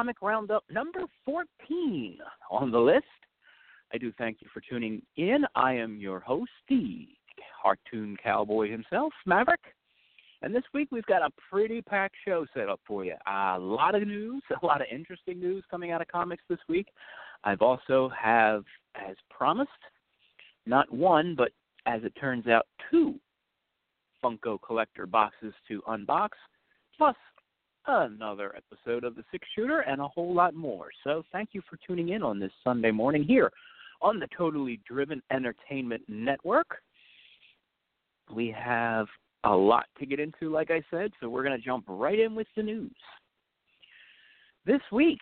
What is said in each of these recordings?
Comic Roundup number 14 on the list. I do thank you for tuning in. I am your host, the cartoon cowboy himself, Maverick. And this week we've got a pretty packed show set up for you. A lot of news, a lot of interesting news coming out of comics this week. I've also have, as promised, not one, but as it turns out, two Funko collector boxes to unbox plus another episode of the Six Shooter and a whole lot more. So thank you for tuning in on this Sunday morning here on the Totally Driven Entertainment Network. We have a lot to get into, like I said, so we're going to jump right in with the news. This week,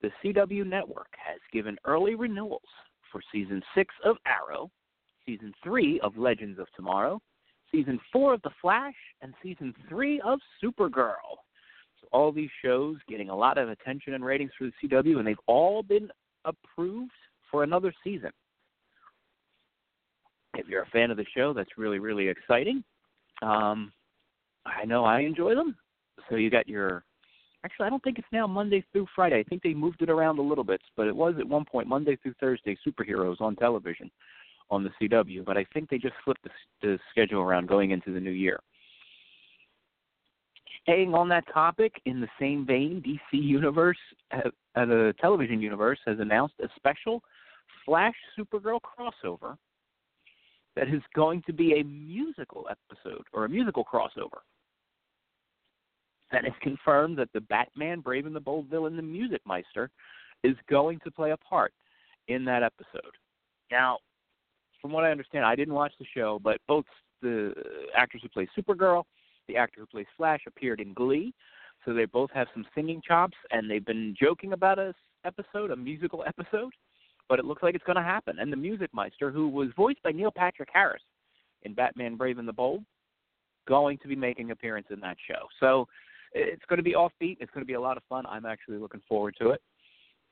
the CW Network has given early renewals for season six of Arrow, season three of Legends of Tomorrow, season four of The Flash, and season three of Supergirl. So all these shows getting a lot of attention and ratings for the CW, and they've all been approved for another season. If you're a fan of the show, that's really, really exciting. Um, I know I enjoy them. So you got your actually I don't think it's now Monday through Friday. I think they moved it around a little bit, but it was at one point Monday through Thursday superheroes on television on the CW, but I think they just flipped the, the schedule around going into the new year. Staying on that topic, in the same vein, DC Universe, uh, the television universe, has announced a special Flash Supergirl crossover that is going to be a musical episode or a musical crossover. That is confirmed that the Batman Brave and the Bold villain, the Music Meister, is going to play a part in that episode. Now, from what I understand, I didn't watch the show, but both the actors who play Supergirl, the actor who plays Flash, appeared in Glee, so they both have some singing chops, and they've been joking about a episode, a musical episode, but it looks like it's going to happen. And the Music Meister, who was voiced by Neil Patrick Harris in Batman Brave and the Bold, going to be making an appearance in that show. So it's going to be offbeat. It's going to be a lot of fun. I'm actually looking forward to it.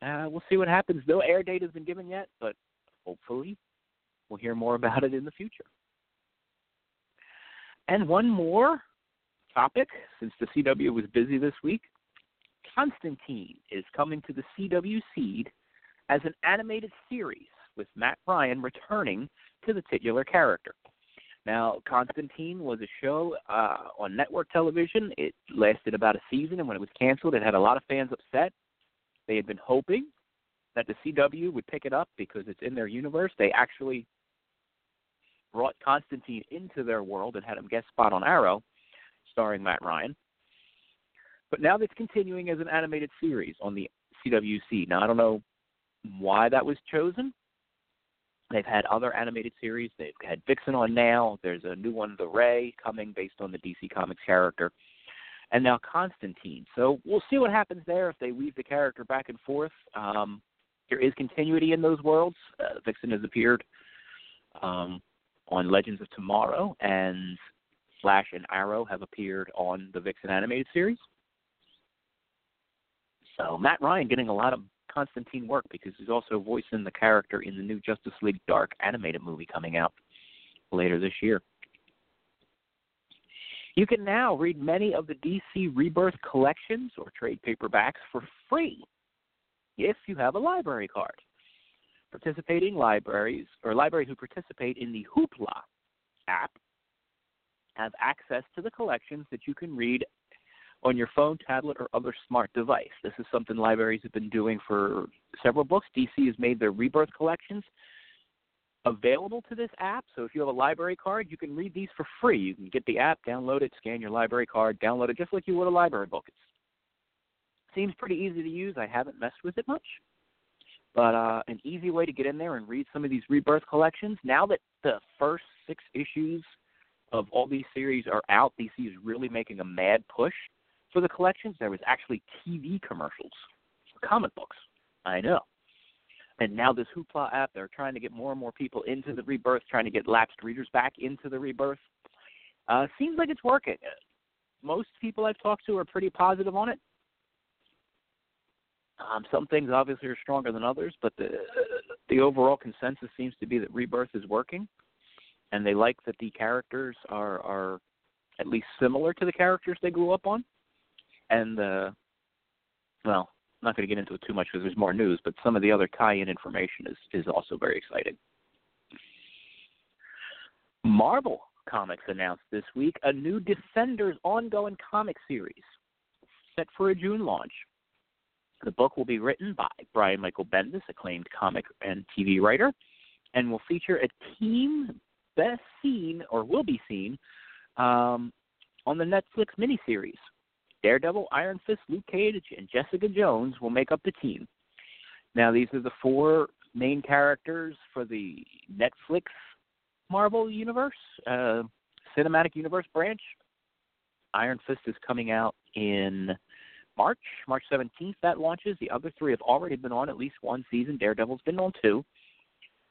Uh, we'll see what happens. No air date has been given yet, but hopefully we'll hear more about it in the future. And one more topic, since the CW was busy this week, Constantine is coming to the CW Seed as an animated series with Matt Ryan returning to the titular character. Now, Constantine was a show uh, on network television. It lasted about a season, and when it was canceled, it had a lot of fans upset. They had been hoping that the CW would pick it up because it's in their universe. They actually brought Constantine into their world and had him guest spot on Arrow, starring Matt Ryan. But now it's continuing as an animated series on the CW Seed. Now, I don't know why that was chosen. They've had other animated series. They've had Vixen on now. There's a new one, The Ray, coming based on the DC Comics character. And now Constantine. So we'll see what happens there if they weave the character back and forth. Um, there is continuity in those worlds. Uh, Vixen has appeared um, on Legends of Tomorrow, and Flash and Arrow have appeared on the Vixen animated series. So Matt Ryan getting a lot of Constantine work because he's also voicing the character in the new Justice League Dark animated movie coming out later this year. You can now read many of the DC Rebirth collections or trade paperbacks for free if you have a library card. Participating libraries or libraries who participate in the Hoopla app have access to the collections that you can read on your phone, tablet, or other smart device. This is something libraries have been doing for several books. DC has made their Rebirth collections available to this app. So if you have a library card, you can read these for free. You can get the app, download it, scan your library card, download it just like you would a library book. It seems pretty easy to use. I haven't messed with it much. But uh, an easy way to get in there and read some of these Rebirth collections. Now that the first six issues of all these series are out, DC is really making a mad push for the collections. There was actually TV commercials for comic books. I know. And now this Hoopla app, they're trying to get more and more people into the Rebirth, trying to get lapsed readers back into the Rebirth. Uh, seems like it's working. Most people I've talked to are pretty positive on it. Um, some things obviously are stronger than others, but the the overall consensus seems to be that Rebirth is working, and they like that the characters are are at least similar to the characters they grew up on, and uh, well, I'm not going to get into it too much because there's more news, but some of the other tie-in information is is also very exciting. Marvel Comics announced this week a new Defenders ongoing comic series set for a June launch. The book will be written by Brian Michael Bendis, acclaimed comic and TV writer, and will feature a team best seen or will be seen um, on the Netflix miniseries. Daredevil, Iron Fist, Luke Cage, and Jessica Jones will make up the team. Now, these are the four main characters for the Netflix Marvel Universe, uh, Cinematic Universe branch. Iron Fist is coming out in March, March 17th, that launches. The other three have already been on at least one season. Daredevil's been on two.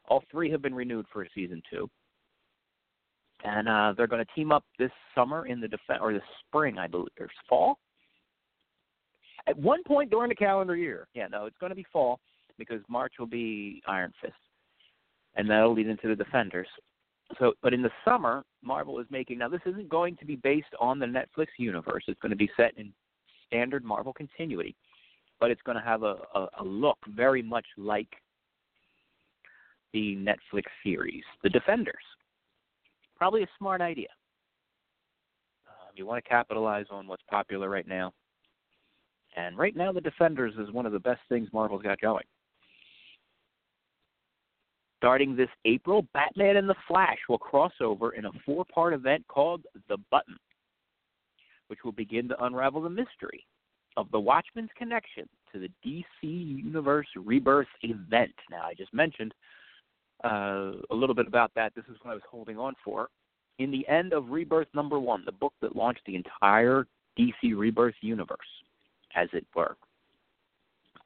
All three have been renewed for season two. And uh, they're going to team up this summer in the def- or the spring, I believe, or fall. At one point during the calendar year. Yeah, no, it's going to be fall because March will be Iron Fist, and that'll lead into the Defenders. So, but in the summer, Marvel is making now. This isn't going to be based on the Netflix universe. It's going to be set in standard Marvel continuity, but it's going to have a, a, a look very much like the Netflix series, The Defenders. Probably a smart idea. Um, you want to capitalize on what's popular right now. And right now, The Defenders is one of the best things Marvel's got going. Starting this April, Batman and the Flash will cross over in a four part event called The Button which will begin to unravel the mystery of the Watchmen's connection to the DC Universe Rebirth event. Now, I just mentioned uh, a little bit about that. This is what I was holding on for. In the end of Rebirth number one, the book that launched the entire DC Rebirth universe, as it were,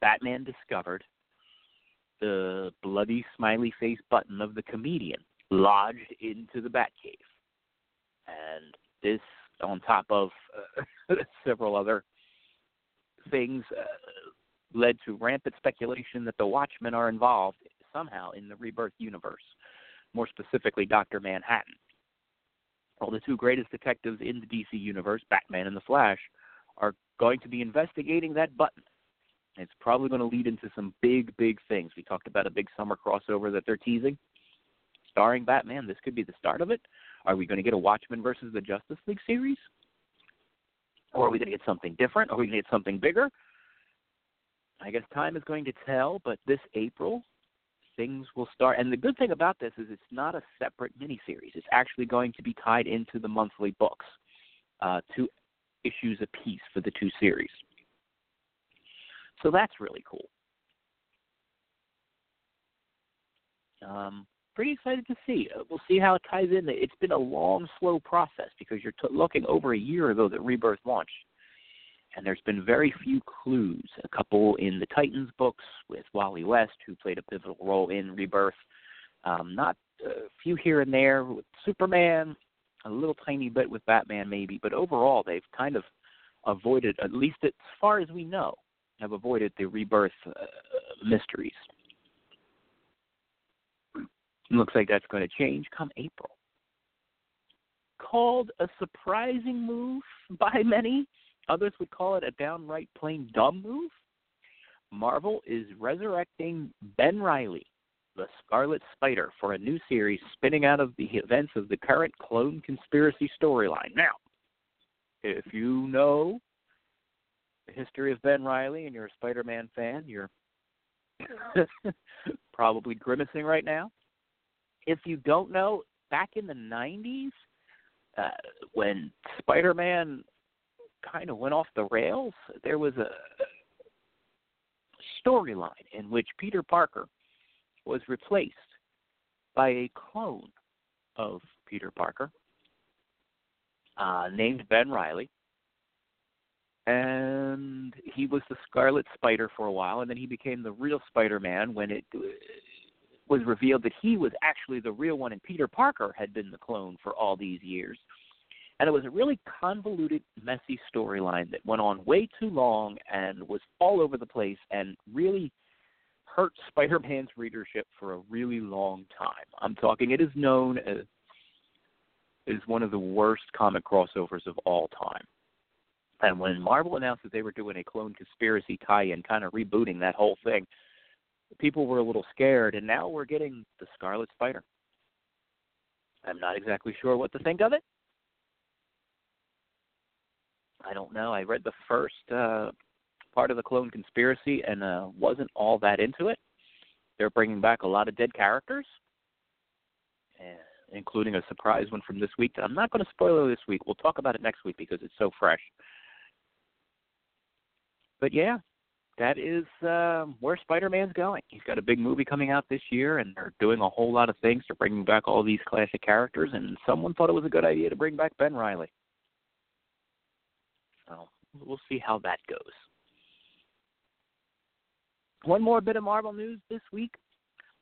Batman discovered the bloody smiley face button of the comedian lodged into the Batcave. And this on top of uh, several other things, uh, led to rampant speculation that the Watchmen are involved somehow in the Rebirth universe, more specifically, Dr. Manhattan. Well, the two greatest detectives in the DC universe, Batman and the Flash, are going to be investigating that button. It's probably going to lead into some big, big things. We talked about a big summer crossover that they're teasing, starring Batman. This could be the start of it. Are we going to get a Watchmen versus the Justice League series? Or are we going to get something different? Are we going to get something bigger? I guess time is going to tell, but this April, things will start. And the good thing about this is it's not a separate miniseries. It's actually going to be tied into the monthly books, uh, two issues apiece for the two series. So that's really cool. Um, pretty excited to see. Uh, we'll see how it ties in. It's been a long, slow process because you're t- looking over a year ago that Rebirth launched, and there's been very few clues. A couple in the Titans books with Wally West, who played a pivotal role in Rebirth. Um, not a few here and there with Superman, a little tiny bit with Batman, maybe, but overall they've kind of avoided, at least as far as we know, have avoided the Rebirth uh, mysteries looks like that's going to change come April. Called a surprising move by many, others would call it a downright plain dumb move. Marvel is resurrecting Ben Reilly, the Scarlet Spider, for a new series spinning out of the events of the current clone conspiracy storyline. Now, if you know the history of Ben Reilly and you're a Spider Man fan, you're probably grimacing right now. If you don't know, back in the 90s, uh, when Spider Man kind of went off the rails, there was a storyline in which Peter Parker was replaced by a clone of Peter Parker uh, named Ben Reilly. And he was the Scarlet Spider for a while, and then he became the real Spider Man when it was revealed that he was actually the real one, and Peter Parker had been the clone for all these years. And it was a really convoluted, messy storyline that went on way too long and was all over the place and really hurt Spider Man's readership for a really long time. I'm talking, it is known as is one of the worst comic crossovers of all time. And when Marvel announced that they were doing a clone conspiracy tie-in, kind of rebooting that whole thing, people were a little scared, and now we're getting the Scarlet Spider. I'm not exactly sure what to think of it. I don't know. I read the first uh, part of the clone conspiracy and uh, wasn't all that into it. They're bringing back a lot of dead characters, and including a surprise one from this week that I'm not going to spoil this week. We'll talk about it next week because it's so fresh. But yeah, that is uh, where Spider-Man's going. He's got a big movie coming out this year, and they're doing a whole lot of things to bring back all these classic characters. And someone thought it was a good idea to bring back Ben Reilly. So we'll see how that goes. One more bit of Marvel news this week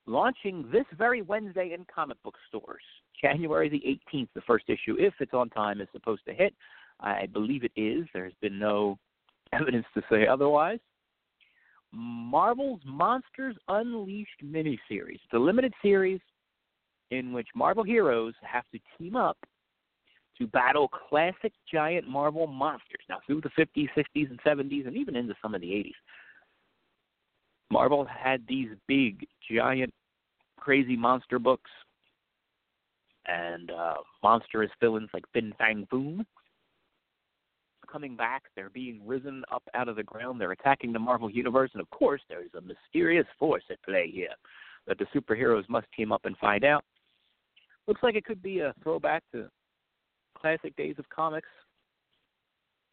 launching this very Wednesday in comic book stores. January the 18th, the first issue, if it's on time, is supposed to hit. I believe it is. There's been no evidence to say otherwise. Marvel's Monsters Unleashed miniseries. A limited series in which Marvel heroes have to team up to battle classic giant Marvel monsters. Now, through the 50s, 60s, and 70s, and even into some of the 80s. Marvel had these big, giant, crazy monster books and uh, monstrous villains like Fin Fang Foom coming back. They're being risen up out of the ground. They're attacking the Marvel Universe. And of course, there's a mysterious force at play here that the superheroes must team up and find out. Looks like it could be a throwback to classic days of comics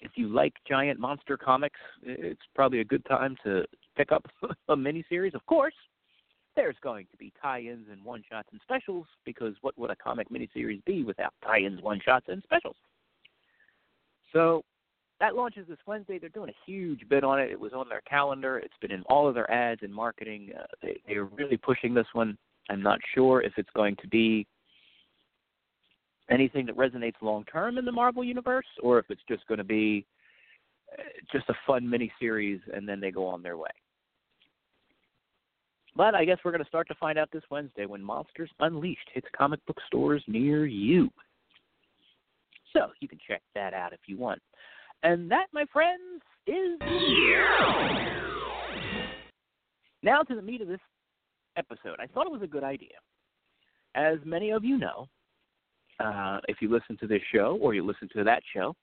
if you like giant monster comics, it's probably a good time to pick up a miniseries. Of course, there's going to be tie-ins and one-shots and specials because what would a comic miniseries be without tie-ins, one-shots, and specials? So that launches this Wednesday. They're doing a huge bid on it. It was on their calendar. It's been in all of their ads and marketing. Uh, they, they're really pushing this one. I'm not sure if it's going to be anything that resonates long term in the Marvel universe, or if it's just going to be uh, just a fun mini series and then they go on their way. But I guess we're going to start to find out this Wednesday when Monsters Unleashed hits comic book stores near you. So you can check that out if you want. And that, my friends, is now to the meat of this episode. I thought it was a good idea. As many of you know, uh, if you listen to this show or you listen to that show,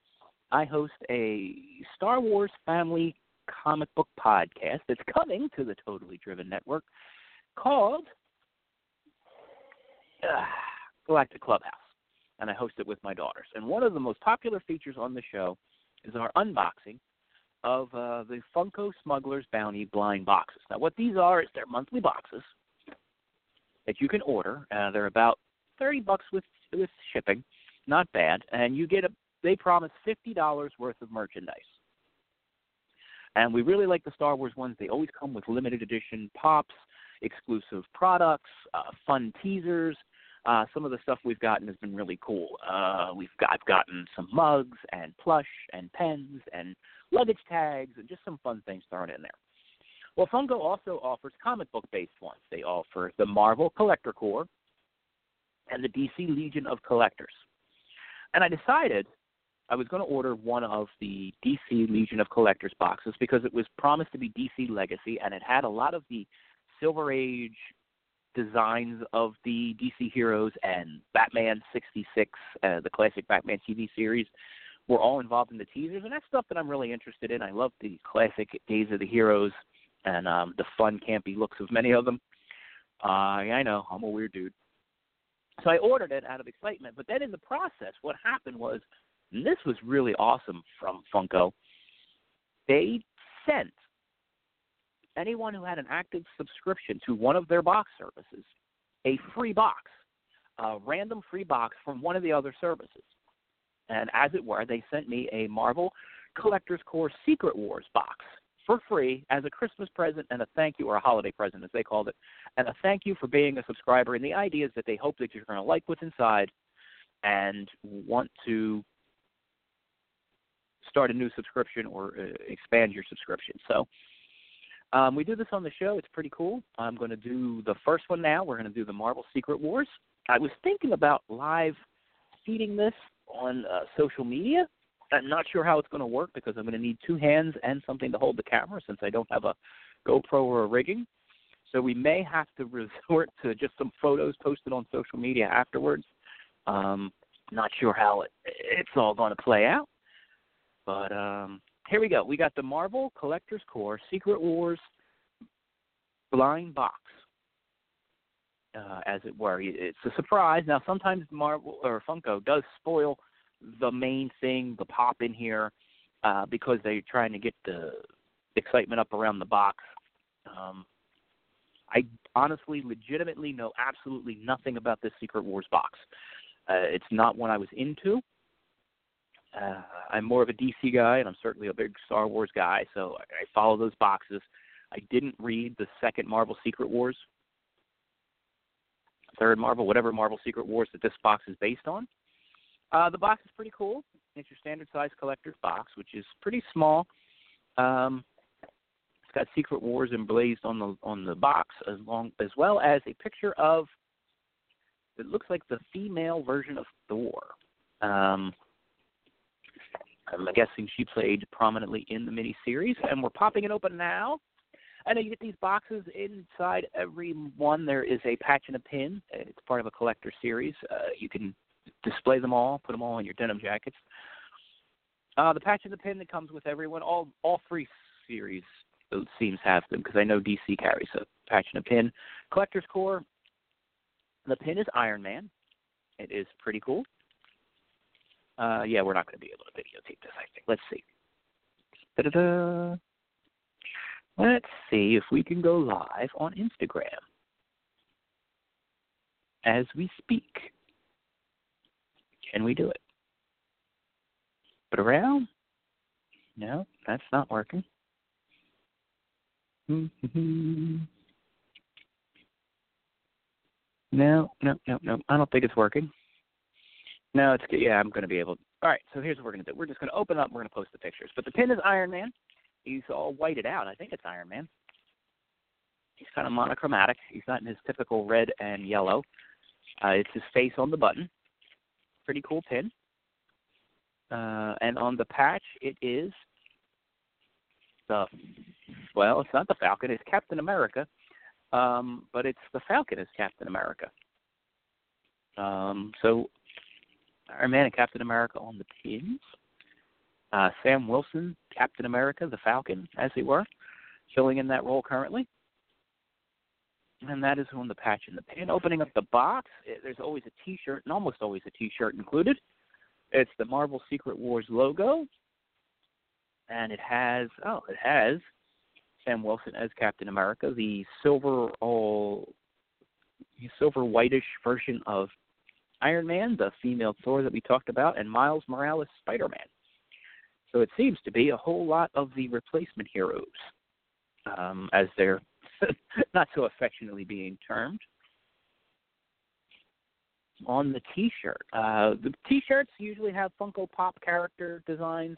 I host a Star Wars family comic book podcast that's coming to the Totally Driven Network called uh, Galactic Clubhouse. And I host it with my daughters. And one of the most popular features on the show is our unboxing of uh, the Funko Smuggler's Bounty blind boxes. Now, what these are is they're monthly boxes that you can order. Uh, they're about 30 bucks with with shipping, not bad, and you get a. They promise fifty dollars worth of merchandise. And we really like the Star Wars ones. They always come with limited edition pops, exclusive products, uh, fun teasers. Uh, some of the stuff we've gotten has been really cool. Uh, we've got I've gotten some mugs and plush and pens and luggage tags and just some fun things thrown in there. Well, Funko also offers comic book based ones. They offer the Marvel Collector Corps, and the DC Legion of Collectors. And I decided I was going to order one of the DC Legion of Collectors boxes because it was promised to be DC Legacy and it had a lot of the Silver Age designs of the DC heroes and Batman 66, uh, the classic Batman TV series, were all involved in the teasers, and that's stuff that I'm really interested in. I love the classic Days of the Heroes and um, the fun, campy looks of many of them. Uh, I know I'm a weird dude, so I ordered it out of excitement. But then in the process, what happened was, and this was really awesome from Funko. They sent anyone who had an active subscription to one of their box services a free box, a random free box from one of the other services. And as it were, they sent me a Marvel Collector's Corps Secret Wars box for free as a Christmas present and a thank you, or a holiday present as they called it, and a thank you for being a subscriber. And the idea is that they hope that you're going to like what's inside and want to start a new subscription or uh, expand your subscription. So um, we do this on the show. It's pretty cool. I'm going to do the first one now. We're going to do the Marvel Secret Wars. I was thinking about live feeding this on uh, social media. I'm not sure how it's going to work because I'm going to need two hands and something to hold the camera since I don't have a GoPro or a rigging. So we may have to resort to just some photos posted on social media afterwards. Um, not sure how it, it's all going to play out, but um, here we go. We got the Marvel Collector's Corps Secret Wars blind box, uh, as it were. It's a surprise. Now, sometimes Marvel or Funko does spoil the main thing, the pop in here, uh, because they're trying to get the excitement up around the box. Um, I honestly, legitimately know absolutely nothing about this Secret Wars box. Uh, it's not one I was into. Uh, I'm more of a DC guy, and I'm certainly a big Star Wars guy, so I, I follow those boxes. I didn't read the second Marvel Secret Wars, third Marvel, whatever Marvel Secret Wars that this box is based on. Uh, the box is pretty cool. It's your standard size collector's box, which is pretty small. Um, it's got Secret Wars emblazed on the on the box, as long as well as a picture of. It looks like the female version of Thor. Um, I'm guessing she played prominently in the miniseries, and we're popping it open now. Know you get these boxes inside every one. There is a patch and a pin. It's part of a collector series. Uh, you can display them all, put them all in your denim jackets. Uh, the patch and the pin that comes with everyone, all all three series it seems have them because I know DC carries a patch and a pin. Collector's Corps, the pin is Iron Man. It is pretty cool. Uh, yeah, we're not going to be able to videotape this, I think. Let's see. Da-da-da. Let's see if we can go live on Instagram as we speak. Can we do it? Put around? No, that's not working. no, no, no, no. I don't think it's working. No, it's yeah. I'm going to be able. To. All right. So here's what we're going to do. We're just going to open up. We're going to post the pictures. But the pin is Iron Man. He's all whited out. I think it's Iron Man. He's kind of monochromatic. He's not in his typical red and yellow. Uh, it's his face on the button. Pretty cool pin. Uh, and on the patch, it is the well, it's not the Falcon. It's Captain America, um, but it's the Falcon as Captain America. Um, so Iron Man and Captain America on the pins. Uh, Sam Wilson, Captain America, the Falcon, as he were, filling in that role currently. And that is on the patch and the pin. Opening up the box, it, there's always a T-shirt, and almost always a T-shirt included. It's the Marvel Secret Wars logo, and it has oh, it has Sam Wilson as Captain America, the silver all silver whitish version of Iron Man, the female Thor that we talked about, and Miles Morales Spider Man. So it seems to be a whole lot of the replacement heroes, um, as they're not so affectionately being termed. On the T-shirt, uh, the T-shirts usually have Funko Pop character designs.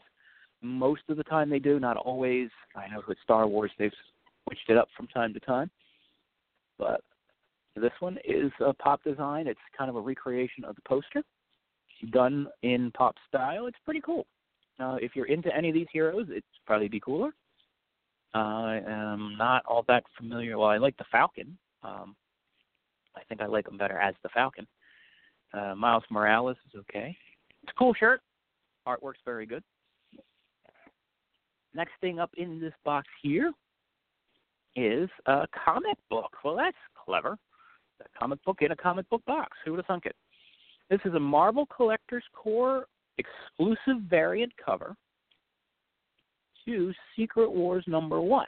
Most of the time, they do. Not always. I know with Star Wars, they've switched it up from time to time, but this one is a pop design. It's kind of a recreation of the poster, done in pop style. It's pretty cool. Uh, if you're into any of these heroes, it's probably be cooler. I am not all that familiar. Well, I like the Falcon. Um, I think I like him better as the Falcon. Uh, Miles Morales is okay. It's a cool shirt. Artwork's very good. Next thing up in this box here is a comic book. Well, that's clever. A comic book in a comic book box. Who would have thunk it? This is a Marvel Collector's Corps exclusive variant cover to Secret Wars number one.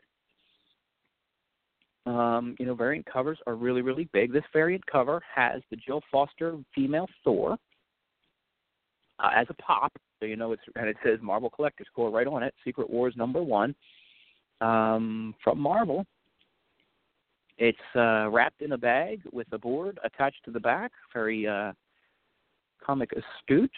Um, you know, variant covers are really, really big. This variant cover has the Jill Foster female Thor uh, as a pop, so you know it's and it says Marvel Collector's Corps right on it. Secret Wars number one um, from Marvel. It's uh, wrapped in a bag with a board attached to the back. Very uh, comic astute.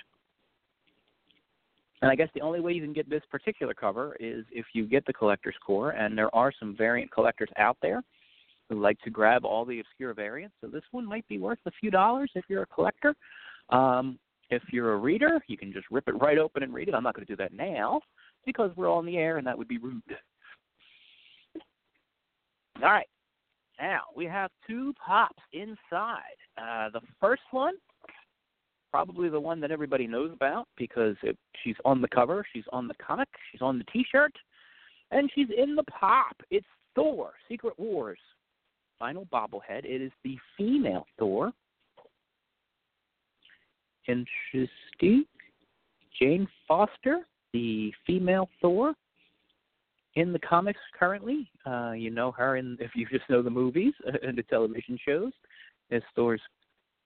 And I guess the only way you can get this particular cover is if you get the collector's corps, and there are some variant collectors out there who like to grab all the obscure variants. So this one might be worth a few dollars if you're a collector. Um, if you're a reader, you can just rip it right open and read it. I'm not going to do that now because we're on the air and that would be rude. All right. Now we have two pops inside. Uh, the first one probably the one that everybody knows about because it, she's on the cover, she's on the comic, she's on the T-shirt, and she's in the pop. It's Thor: Secret Wars. Final bobblehead. It is the female Thor. Interesting. Jane Foster, the female Thor, in the comics currently. Uh, you know her in if you just know the movies and the television shows as Thor's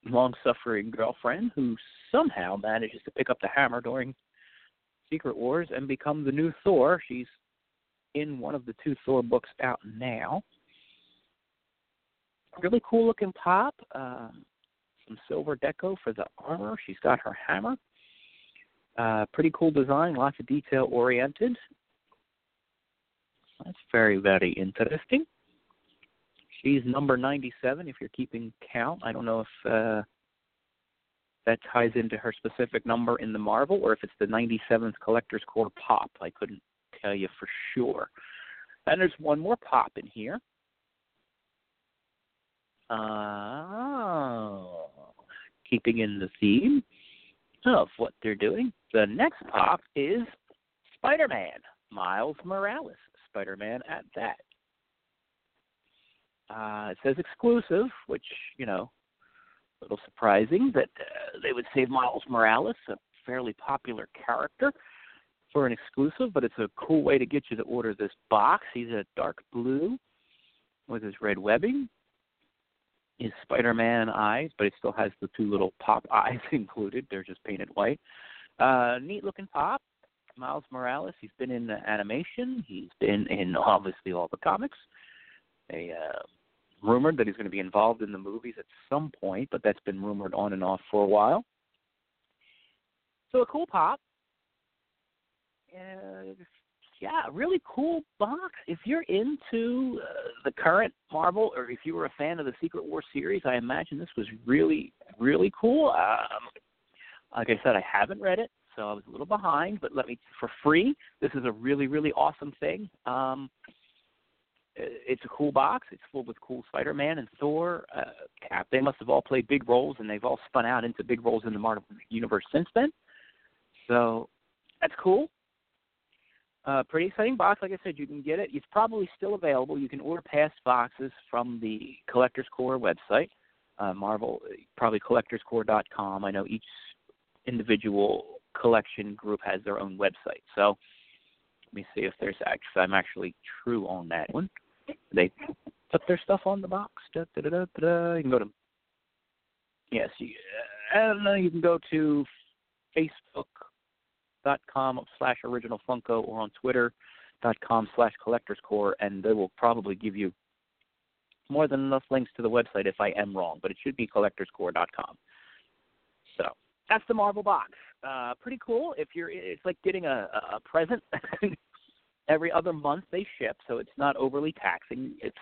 long suffering girlfriend who somehow manages to pick up the hammer during Secret Wars and become the new Thor. She's in one of the two Thor books out now. Really cool looking pop. Uh, some silver deco for the armor. She's got her hammer. Uh, pretty cool design, lots of detail oriented. That's very, very interesting. She's number 97 if you're keeping count. I don't know if uh, that ties into her specific number in the Marvel or if it's the 97th Collector's Corps pop. I couldn't tell you for sure. And there's one more pop in here. Uh, keeping in the theme of what they're doing. The next pop is Spider Man, Miles Morales. Spider Man at that. Uh, it says exclusive, which you know, a little surprising that uh, they would save Miles Morales, a fairly popular character, for an exclusive. But it's a cool way to get you to order this box. He's a dark blue with his red webbing, his Spider-Man eyes, but it still has the two little pop eyes included. They're just painted white. Uh, neat looking pop. Miles Morales. He's been in the animation. He's been in obviously all the comics. A uh, rumored that he's going to be involved in the movies at some point, but that's been rumored on and off for a while. So a cool pop. Uh, yeah, really cool box. If you're into uh, the current Marvel, or if you were a fan of the Secret War series, I imagine this was really, really cool. Um, like I said, I haven't read it, so I was a little behind. But let me for free. This is a really, really awesome thing. Um, it's a cool box. It's full with cool Spider-Man and Thor. Uh, Cap. They must have all played big roles, and they've all spun out into big roles in the Marvel universe since then. So that's cool. Uh, pretty exciting box. Like I said, you can get it. It's probably still available. You can order past boxes from the Collectors Corps website. Uh, Marvel, probably collectorscore.com. I know each individual collection group has their own website. So let me see if there's actually I'm actually true on that one. They put their stuff on the box. Da, da, da. You can go to yes, you, uh, you can go to Facebook.com slash original Funko or on Twitter.com slash collectors core, and they will probably give you more than enough links to the website if I am wrong, but it should be collectorscore.com. So that's the Marvel box. Uh, pretty cool. If you're, it's like getting a, a present every other month they ship, so it's not overly taxing. It's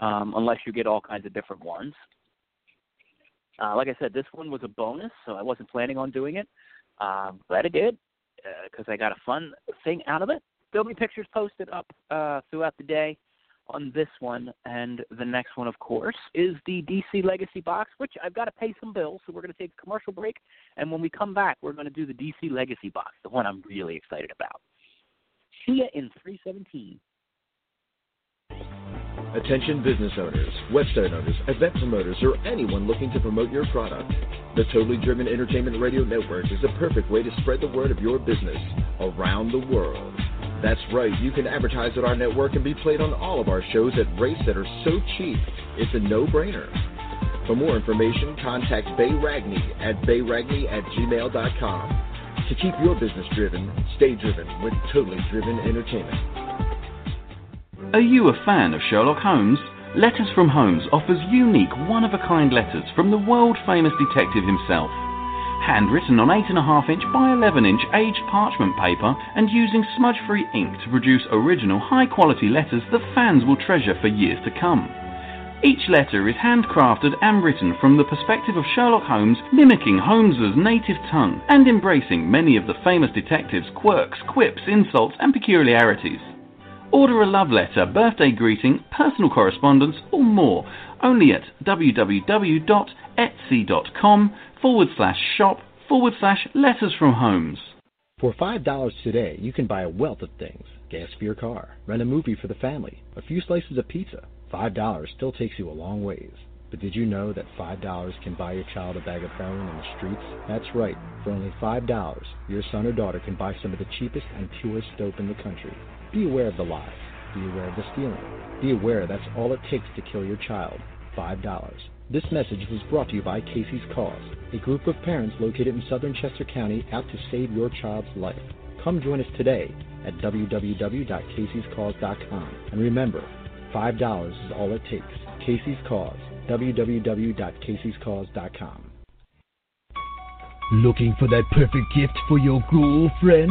um, unless you get all kinds of different ones. Uh, like I said, this one was a bonus, so I wasn't planning on doing it. Um, glad I did because uh, I got a fun thing out of it. There'll be pictures posted up uh, throughout the day on this one. And the next one, of course, is the DC Legacy box, which I've got to pay some bills. So we're going to take a commercial break. And when we come back, we're going to do the DC Legacy box, the one I'm really excited about. See ya in 317. Attention business owners, website owners, event promoters, or anyone looking to promote your product. The Totally Driven Entertainment Radio Network is the perfect way to spread the word of your business around the world. That's right, you can advertise at our network and be played on all of our shows at rates that are so cheap, it's a no brainer. For more information, contact Bay Ragney at bayragney at gmail.com. To keep your business driven, stay driven with Totally Driven Entertainment. Are you a fan of Sherlock Holmes? Letters from Holmes offers unique, one of a kind letters from the world famous detective himself. Handwritten on 8.5 inch by 11 inch aged parchment paper and using smudge free ink to produce original, high quality letters that fans will treasure for years to come. Each letter is handcrafted and written from the perspective of Sherlock Holmes, mimicking Holmes's native tongue and embracing many of the famous detective's quirks, quips, insults, and peculiarities. Order a love letter, birthday greeting, personal correspondence, or more only at www.etsy.com forward slash shop forward slash letters from Holmes. For $5 today, you can buy a wealth of things gas for your car, rent a movie for the family, a few slices of pizza. $5 still takes you a long ways. But did you know that $5 can buy your child a bag of heroin in the streets? That's right. For only $5, your son or daughter can buy some of the cheapest and purest dope in the country. Be aware of the lies. Be aware of the stealing. Be aware that's all it takes to kill your child. $5. This message was brought to you by Casey's Cause, a group of parents located in southern Chester County out to save your child's life. Come join us today at www.caseyscause.com. And remember, $5 is all it takes. Casey's Cause, www.caseyscause.com. Looking for that perfect gift for your girlfriend?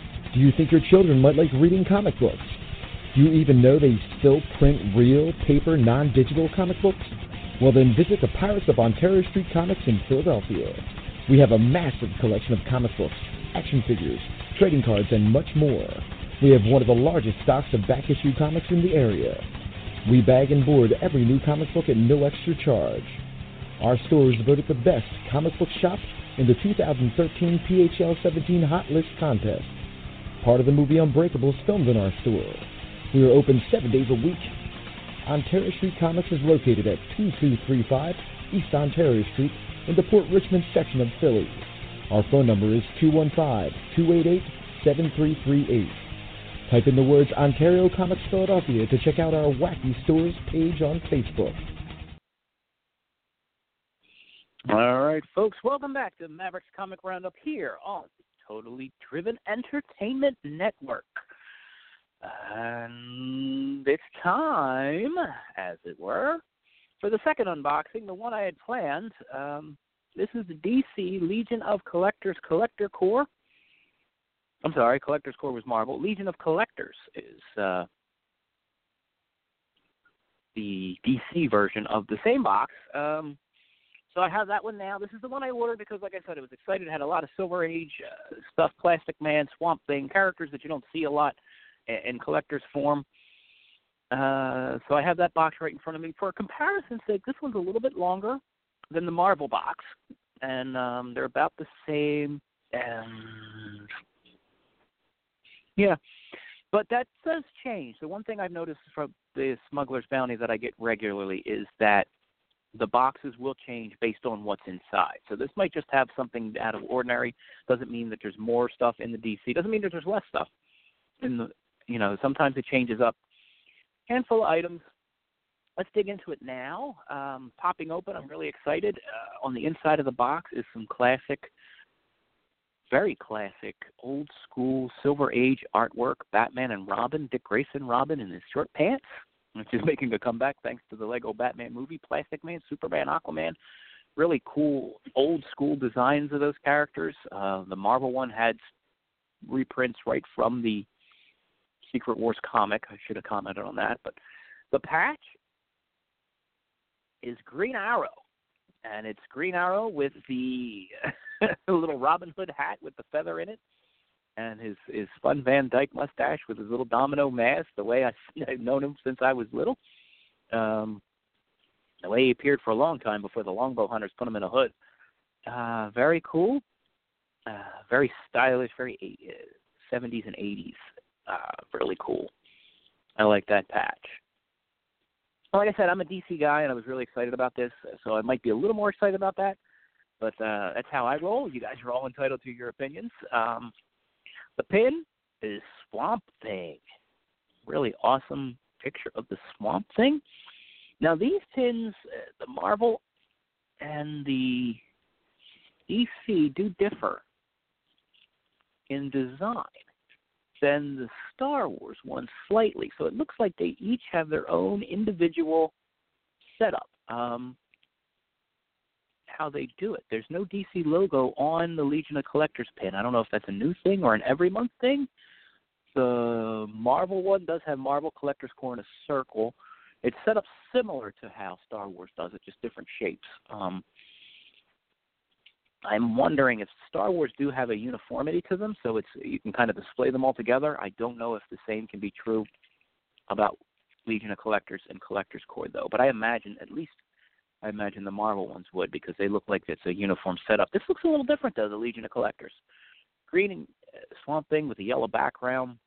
Do you think your children might like reading comic books? Do you even know they still print real, paper, non digital comic books? Well, then visit the Pirates of Ontario Street Comics in Philadelphia. We have a massive collection of comic books, action figures, trading cards, and much more. We have one of the largest stocks of back issue comics in the area. We bag and board every new comic book at no extra charge. Our store is voted the best comic book shop in the 2013 PHL 17 Hot List contest. Part of the movie Unbreakable is filmed in our store. We are open seven days a week. Ontario Street Comics is located at 2235 East Ontario Street in the Port Richmond section of Philly. Our phone number is 215-288-7338. Type in the words Ontario Comics Philadelphia to check out our Wacky Stores page on Facebook. All right, folks, welcome back to Mavericks Comic Roundup here on Totally Driven Entertainment Network. And it's time, as it were, for the second unboxing, the one I had planned. Um, this is the DC Legion of Collectors Collector Corps. I'm sorry, Collectors Corps was Marvel. Legion of Collectors is uh, the DC version of the same box. Um, so I have that one now. This is the one I ordered because, like I said, it was excited. It had a lot of Silver Age uh, stuff, Plastic Man, Swamp Thing, characters that you don't see a lot in collector's form. Uh, so I have that box right in front of me. For comparison's sake, this one's a little bit longer than the Marvel box, and um, they're about the same. And yeah, but that does change. The one thing I've noticed from the Smuggler's Bounty that I get regularly is that the boxes will change based on what's inside. So this might just have something out of ordinary. Doesn't mean that there's more stuff in the DC. Doesn't mean that there's less stuff in the you know, sometimes it changes up. Handful of items. Let's dig into it now. Um, popping open, I'm really excited. Uh, on the inside of the box is some classic, very classic, old school Silver Age artwork. Batman and Robin, Dick Grayson Robin in his short pants. Which is making a comeback thanks to the Lego Batman movie, Plastic Man, Superman, Aquaman. Really cool old school designs of those characters. Uh, the Marvel one had reprints right from the Secret Wars comic. I should have commented on that, but the patch is Green Arrow, and it's Green Arrow with the little Robin Hood hat with the feather in it, and his his fun Van Dyke mustache with his little domino mask. The way I, I've known him since I was little, um, the way he appeared for a long time before the longbow hunters put him in a hood. Uh, very cool, uh, very stylish, very uh, 70s and 80s. Uh, really cool. I like that patch like I said, I'm a DC guy, and I was really excited about this, so I might be a little more excited about that. But uh, that's how I roll. You guys are all entitled to your opinions. Um, the pin is Swamp Thing. Really awesome picture of the Swamp Thing. Now these pins, uh, the Marvel and the DC do differ in design than the Star Wars one slightly. So it looks like they each have their own individual setup. Um, how they do it. There's no DC logo on the Legion of Collectors pin. I don't know if that's a new thing or an every month thing. The Marvel one does have Marvel Collectors Corps in a circle. It's set up similar to how Star Wars does it, just different shapes. Um, I'm wondering if Star Wars do have a uniformity to them, so it's you can kind of display them all together. I don't know if the same can be true about Legion of Collectors and Collectors Corps though, but I imagine at least I imagine the Marvel ones would because they look like it's a uniform setup. This looks a little different though, the Legion of Collectors. Green and uh, Swamp Thing with a yellow background,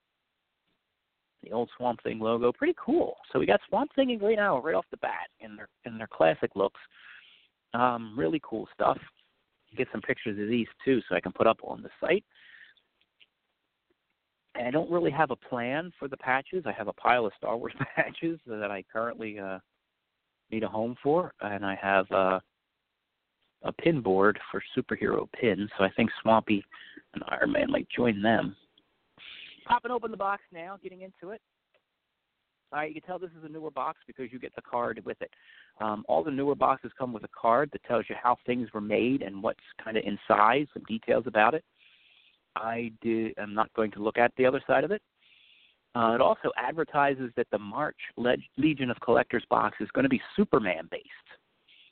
the old Swamp Thing logo, pretty cool. So we got Swamp Thing and Green Arrow right off the bat in their in their classic looks. Um, really cool stuff get some pictures of these too, so I can put up on the site. And I don't really have a plan for the patches. I have a pile of Star Wars patches that I currently uh, need a home for, and I have a pin board for superhero pins. So I think Swampy and Iron Man might join them. Popping open the box now, getting into it. All right, you can tell this is a newer box because you get the card with it. Um, all the newer boxes come with a card that tells you how things were made and what's kind of inside, some details about it. I did, I'm not going to look at the other side of it. Uh, it also advertises that the March Legion of Collectors box is going to be Superman based,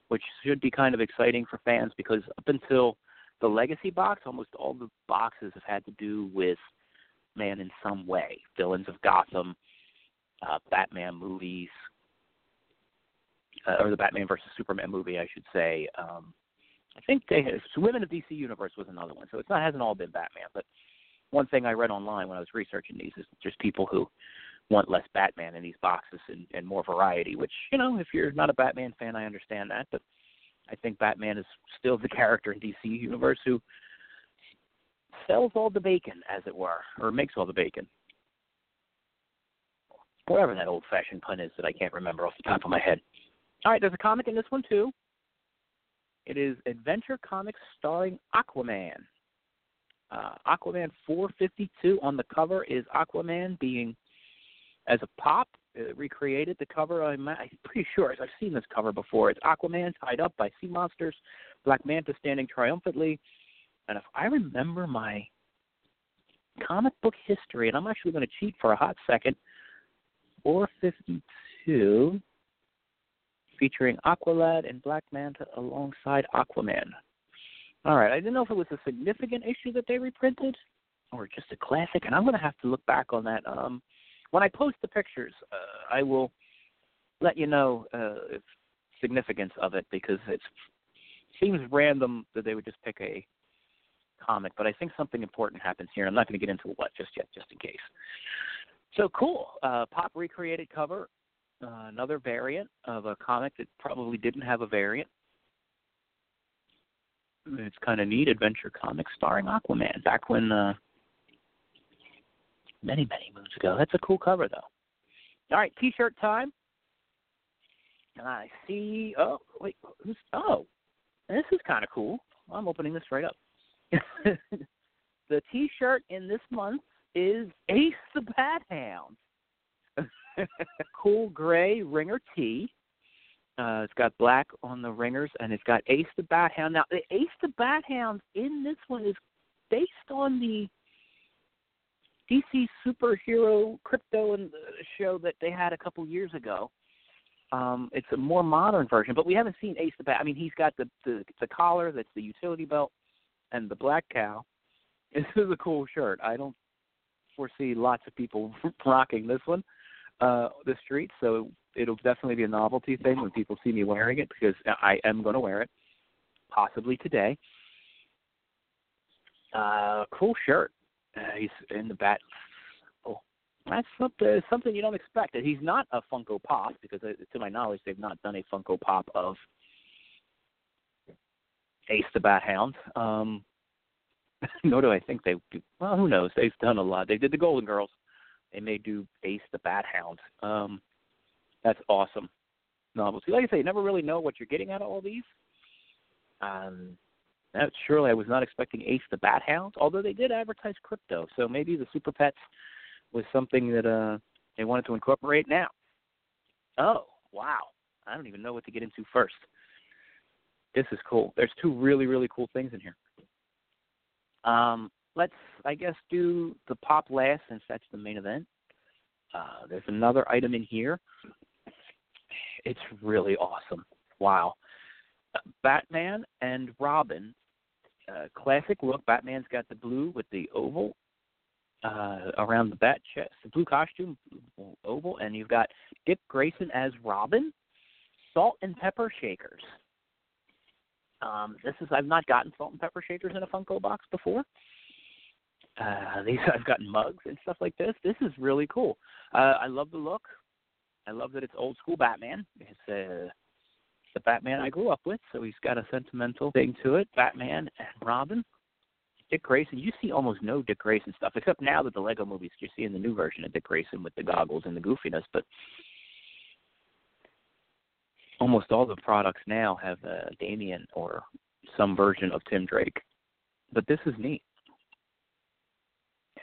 which should be kind of exciting for fans because up until the Legacy box, almost all the boxes have had to do with man in some way. Villains of Gotham, uh, Batman movies, uh, or the Batman versus Superman movie, I should say. Um, I think they have, so Women of DC Universe was another one, so it's not hasn't all been Batman. But one thing I read online when I was researching these is just people who want less Batman in these boxes and, and more variety. Which you know, if you're not a Batman fan, I understand that, but I think Batman is still the character in DC Universe who sells all the bacon, as it were, or makes all the bacon. Whatever that old-fashioned pun is that I can't remember off the top of my head. All right, there's a comic in this one too. It is Adventure Comics starring Aquaman. Uh, Aquaman 452 on the cover is Aquaman being as a pop uh, recreated. The cover I'm, I'm pretty sure I've seen this cover before. It's Aquaman tied up by sea monsters, Black Manta standing triumphantly, and if I remember my comic book history, and I'm actually going to cheat for a hot second. 452 featuring Aqualad and Black Manta alongside Aquaman. All right, I didn't know if it was a significant issue that they reprinted or just a classic, and I'm going to have to look back on that. Um, when I post the pictures, uh, I will let you know uh, if significance of it because it seems random that they would just pick a comic, but I think something important happens here. I'm not going to get into what just yet, just in case. So cool. Uh, pop recreated cover uh, another variant of a comic that probably didn't have a variant. It's kind of neat adventure comic starring Aquaman back when uh, many many moons ago. That's a cool cover though. All right, T-shirt time. I see. Oh wait, who's? Oh, this is kind of cool. I'm opening this right up. the T-shirt in this month is Ace the Bat Hound. cool gray ringer tee. Uh, it's got black on the ringers, and it's got Ace the Bat Hound. Now, the Ace the Bat Hound in this one is based on the DC superhero Krypto and show that they had a couple years ago. Um, it's a more modern version, but we haven't seen Ace the Bat. I mean, he's got the the, the collar that's the utility belt and the black cow. This is a cool shirt. I don't foresee lots of people rocking this one uh the street, so it'll definitely be a novelty thing when people see me wearing it because I am going to wear it possibly today. Uh cool shirt. Uh, he's in the bat. Oh, that's something something you don't expect. He's not a Funko Pop because, uh, to my knowledge, they've not done a Funko Pop of Ace the Bat Hound. Um, nor do I think they do. Well, who knows? They've done a lot. They did the Golden Girls. They may do Ace the Bat Hound. Um, that's awesome novelty. Like I say, you never really know what you're getting out of all these. Um, that surely I was not expecting Ace the Bat Hound, although they did advertise Krypto. So maybe the Super Pets was something that uh, they wanted to incorporate now. Oh, wow. I don't even know what to get into first. This is cool. There's two really, really cool things in here. Um, let's, I guess, do the pop last since that's the main event. Uh, there's another item in here. It's really awesome. Wow. Batman and Robin, uh, classic look. Batman's got the blue with the oval uh, around the bat chest, the blue costume, oval, and you've got Dick Grayson as Robin. Salt and pepper shakers. Um, this is I've not gotten salt and pepper shakers in a Funko box before. Uh, these I've gotten mugs and stuff like this. This is really cool. Uh, I love the look. I love that it's old school Batman. It's uh, the Batman I grew up with, so he's got a sentimental thing to it. Batman and Robin. Dick Grayson, you see almost no Dick Grayson stuff, except now that the Lego movies, you're seeing the new version of Dick Grayson with the goggles and the goofiness. But almost all the products now have uh, Damian or some version of Tim Drake. But this is neat.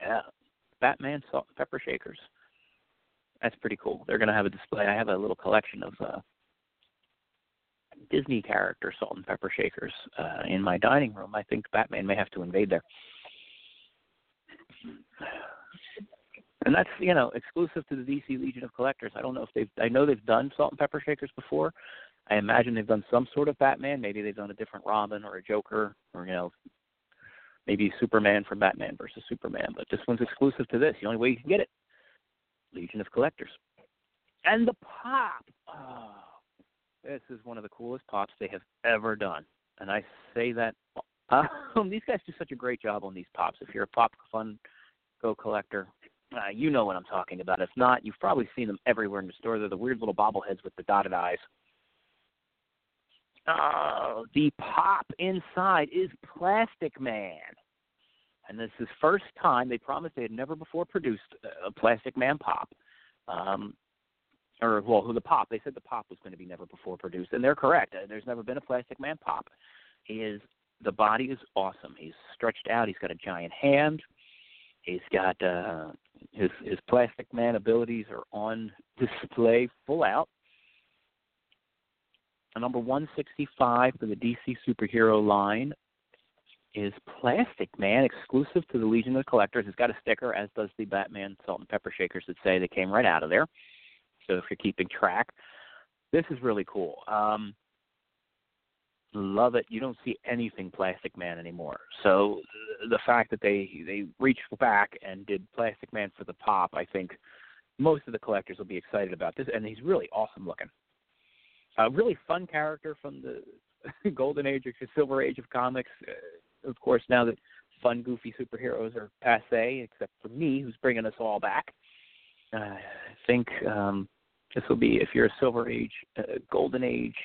Yeah, Batman salt and pepper shakers. That's pretty cool. They're gonna have a display. I have a little collection of uh, Disney character salt and pepper shakers uh, in my dining room. I think Batman may have to invade there. And that's you know exclusive to the DC Legion of Collectors. I don't know if they've. I know they've done salt and pepper shakers before. I imagine they've done some sort of Batman. Maybe they've done a different Robin or a Joker or you know maybe Superman from Batman versus Superman. But this one's exclusive to this. The only way you can get it, Legion of Collectors. And the pop. Oh, this is one of the coolest pops they have ever done, and I say that um, these guys do such a great job on these pops. If you're a Pop Fun Go collector, uh, you know what I'm talking about. If not, you've probably seen them everywhere in the store. They're the weird little bobbleheads with the dotted eyes. Uh, the pop inside is Plastic Man. And this is the first time they promised they had never before produced a Plastic Man pop. Um, or well, who the pop? They said the pop was going to be never before produced, and they're correct. Uh, there's never been a Plastic Man pop. He is the body is awesome. He's stretched out. He's got a giant hand. He's got uh, his his Plastic Man abilities are on display full out. A number 165 for the DC superhero line is Plastic Man, exclusive to the Legion of Collectors. It's got a sticker, as does the Batman salt and pepper shakers that say they came right out of there. So if you're keeping track, this is really cool. Um, love it. You don't see anything Plastic Man anymore. So the fact that they they reached back and did Plastic Man for the pop, I think most of the collectors will be excited about this. And he's really awesome looking. A really fun character from the golden age or silver age of comics. Of course, now that fun, goofy superheroes are passe, except for me, who's bringing us all back. Uh, I think um, this will be if you're a Silver Age, uh, Golden Age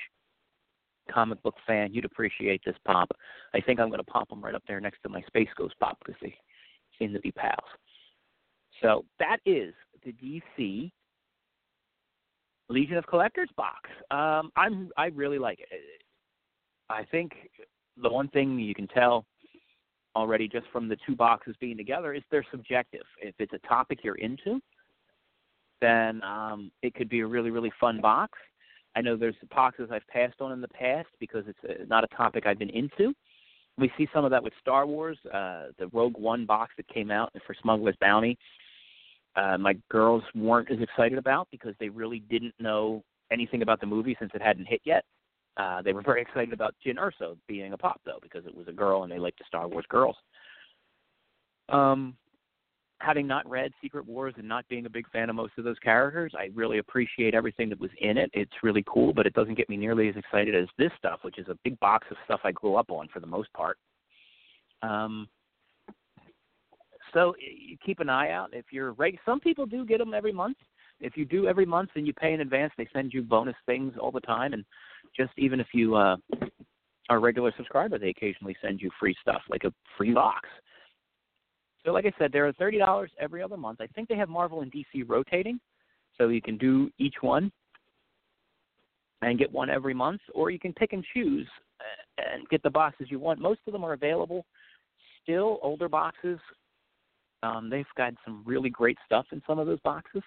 comic book fan, you'd appreciate this pop. I think I'm going to pop them right up there next to my Space Ghost pop because they seem to be pals. So that is the DC Legion of Collectors box. Um, I'm I really like it. I think the one thing you can tell already just from the two boxes being together is they're subjective. If it's a topic you're into, then um, it could be a really really fun box. I know there's boxes I've passed on in the past because it's uh not a topic I've been into. We see some of that with Star Wars, uh, the Rogue One box that came out for Smuggler's Bounty. Uh, my girls weren't as excited about because they really didn't know anything about the movie since it hadn't hit yet. Uh, they were very excited about Jyn Erso being a pop though because it was a girl and they liked the Star Wars girls. Um, having not read Secret Wars and not being a big fan of most of those characters, I really appreciate everything that was in it. It's really cool, but it doesn't get me nearly as excited as this stuff, which is a big box of stuff I grew up on for the most part. Um, so you keep an eye out. If you're reg- some people do get them every month. If you do every month and you pay in advance, they send you bonus things all the time. And just even if you uh, are a regular subscriber, they occasionally send you free stuff like a free box. So, like I said, they're thirty dollars every other month. I think they have Marvel and DC rotating, so you can do each one and get one every month, or you can pick and choose uh, and get the boxes you want. Most of them are available still, older boxes. Um, they've got some really great stuff in some of those boxes.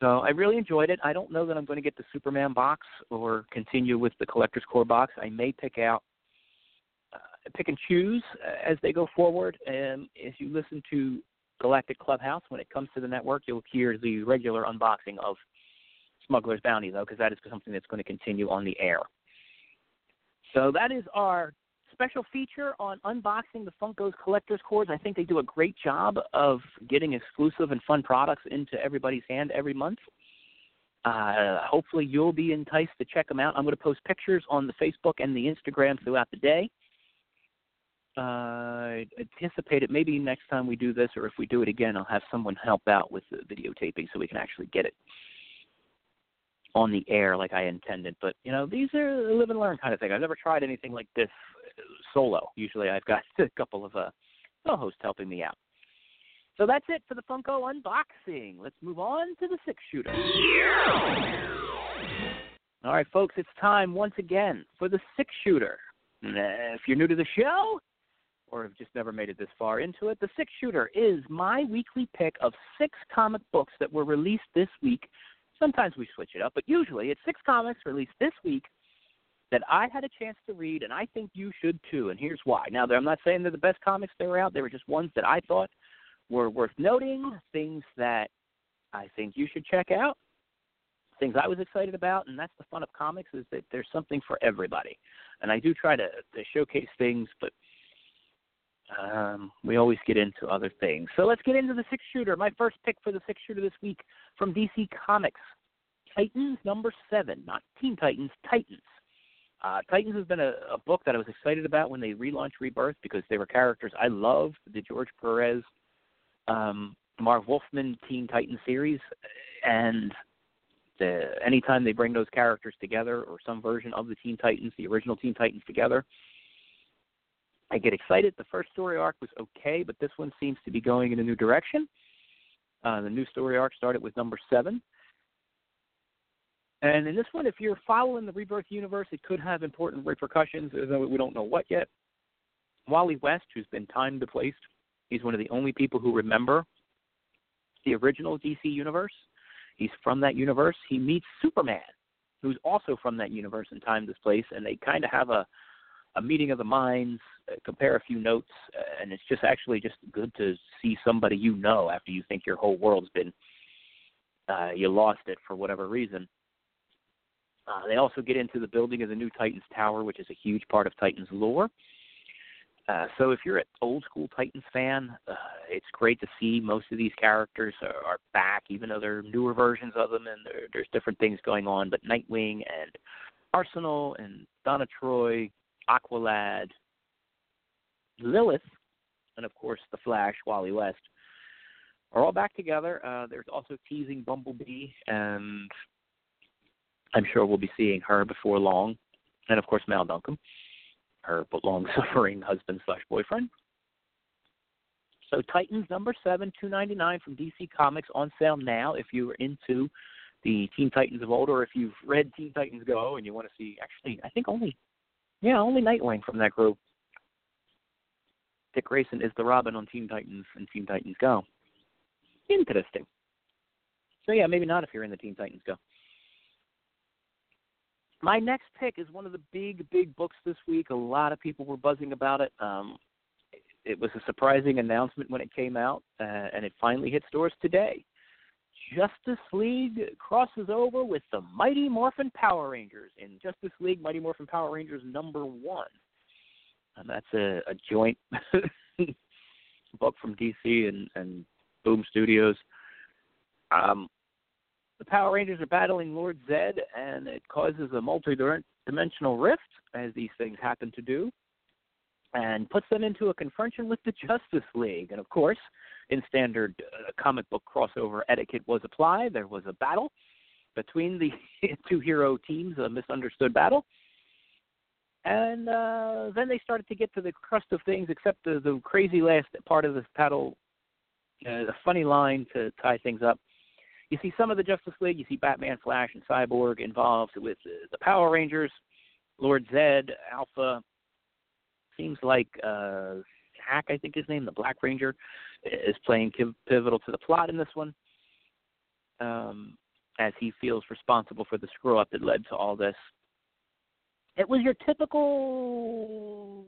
So I really enjoyed it. I don't know that I'm going to get the Superman box or continue with the Collector's Corps box. I may pick out uh, pick and choose uh, as they go forward. And if you listen to Galactic Clubhouse, when it comes to the network, you'll hear the regular unboxing of Smuggler's Bounty, though, because that is something that's going to continue on the air. So that is our special feature on unboxing the Funko's Collector's Corps. I think they do a great job of getting exclusive and fun products into everybody's hand every month. Uh, hopefully, you'll be enticed to check them out. I'm going to post pictures on the Facebook and the Instagram throughout the day. Uh, I anticipate it maybe next time we do this, or if we do it again, I'll have someone help out with the videotaping so we can actually get it on the air like I intended. But you know, these are live and learn kind of thing. I've never tried anything like this solo. Usually, I've got a couple of uh, co-hosts helping me out. So that's it for the Funko unboxing. Let's move on to the six shooter. All right, folks, it's time once again for the six shooter. If you're new to the show, or have just never made it this far into it, the six shooter is my weekly pick of six comic books that were released this week. Sometimes we switch it up, but usually it's six comics released this week that I had a chance to read, and I think you should too. And here's why. Now, I'm not saying they're the best comics that were out. They were just ones that I thought were worth noting, things that I think you should check out, things I was excited about, and that's the fun of comics is that there's something for everybody. And I do try to, to showcase things, but um, we always get into other things. So let's get into the six shooter. My first pick for the six shooter this week from DC Comics Titans number seven, not Teen Titans, Titans. Uh, Titans has been a, a book that I was excited about when they relaunched Rebirth because they were characters I loved. The George Perez, um, Marv Wolfman Teen Titans series, and the, anytime they bring those characters together or some version of the Teen Titans, the original Teen Titans together, I get excited. The first story arc was okay, but this one seems to be going in a new direction. Uh, the new story arc started with number seven. And in this one, if you're following the Rebirth universe, it could have important repercussions, though we don't know what yet. Wally West, who's been time displaced, he's one of the only people who remember the original DC universe. He's from that universe. He meets Superman, who's also from that universe and time displaced, and they kind of have a a meeting of the minds, uh, compare a few notes, uh, and it's just actually just good to see somebody you know after you think your whole world's been uh, you lost it for whatever reason. Uh, they also get into the building of the new Titans Tower, which is a huge part of Titans lore. Uh, so if you're an old school Titans fan, uh, it's great to see most of these characters are, are back, even though there are newer versions of them and there, there's different things going on. But Nightwing and Arsenal and Donna Troy, Aqualad, Lilith, and of course the Flash, Wally West, are all back together. Uh, there's also teasing Bumblebee, and I'm sure we'll be seeing her before long, and of course Mal Duncan, her long-suffering husband slash boyfriend. So Titans number seven, two ninety nine from DC Comics on sale now. If you are into the Teen Titans of old, or if you've read Teen Titans Go and you want to see, actually, I think only, yeah, only Nightwing from that group. Dick Grayson is the Robin on Teen Titans and Teen Titans Go. Interesting. So yeah, maybe not if you're in the Teen Titans Go. My next pick is one of the big, big books this week. A lot of people were buzzing about it. Um, it was a surprising announcement when it came out, uh, and it finally hit stores today. Justice League crosses over with the Mighty Morphin Power Rangers in Justice League Mighty Morphin Power Rangers number one. And that's a, a joint book from DC and, and Boom Studios. Um, the Power Rangers are battling Lord Zedd, and it causes a multi-dimensional rift, as these things happen to do, and puts them into a confrontation with the Justice League. And of course, in standard uh, comic book crossover etiquette was applied. There was a battle between the two hero teams, a misunderstood battle. And uh, then they started to get to the crust of things, except the, the crazy last part of this battle, uh, a funny line to tie things up. You see some of the Justice League, you see Batman, Flash, and Cyborg involved with the Power Rangers, Lord Zedd, Alpha. Seems like uh, Zack, I think his name, the Black Ranger, is playing pivotal to the plot in this one, um, as he feels responsible for the screw up that led to all this. It was your typical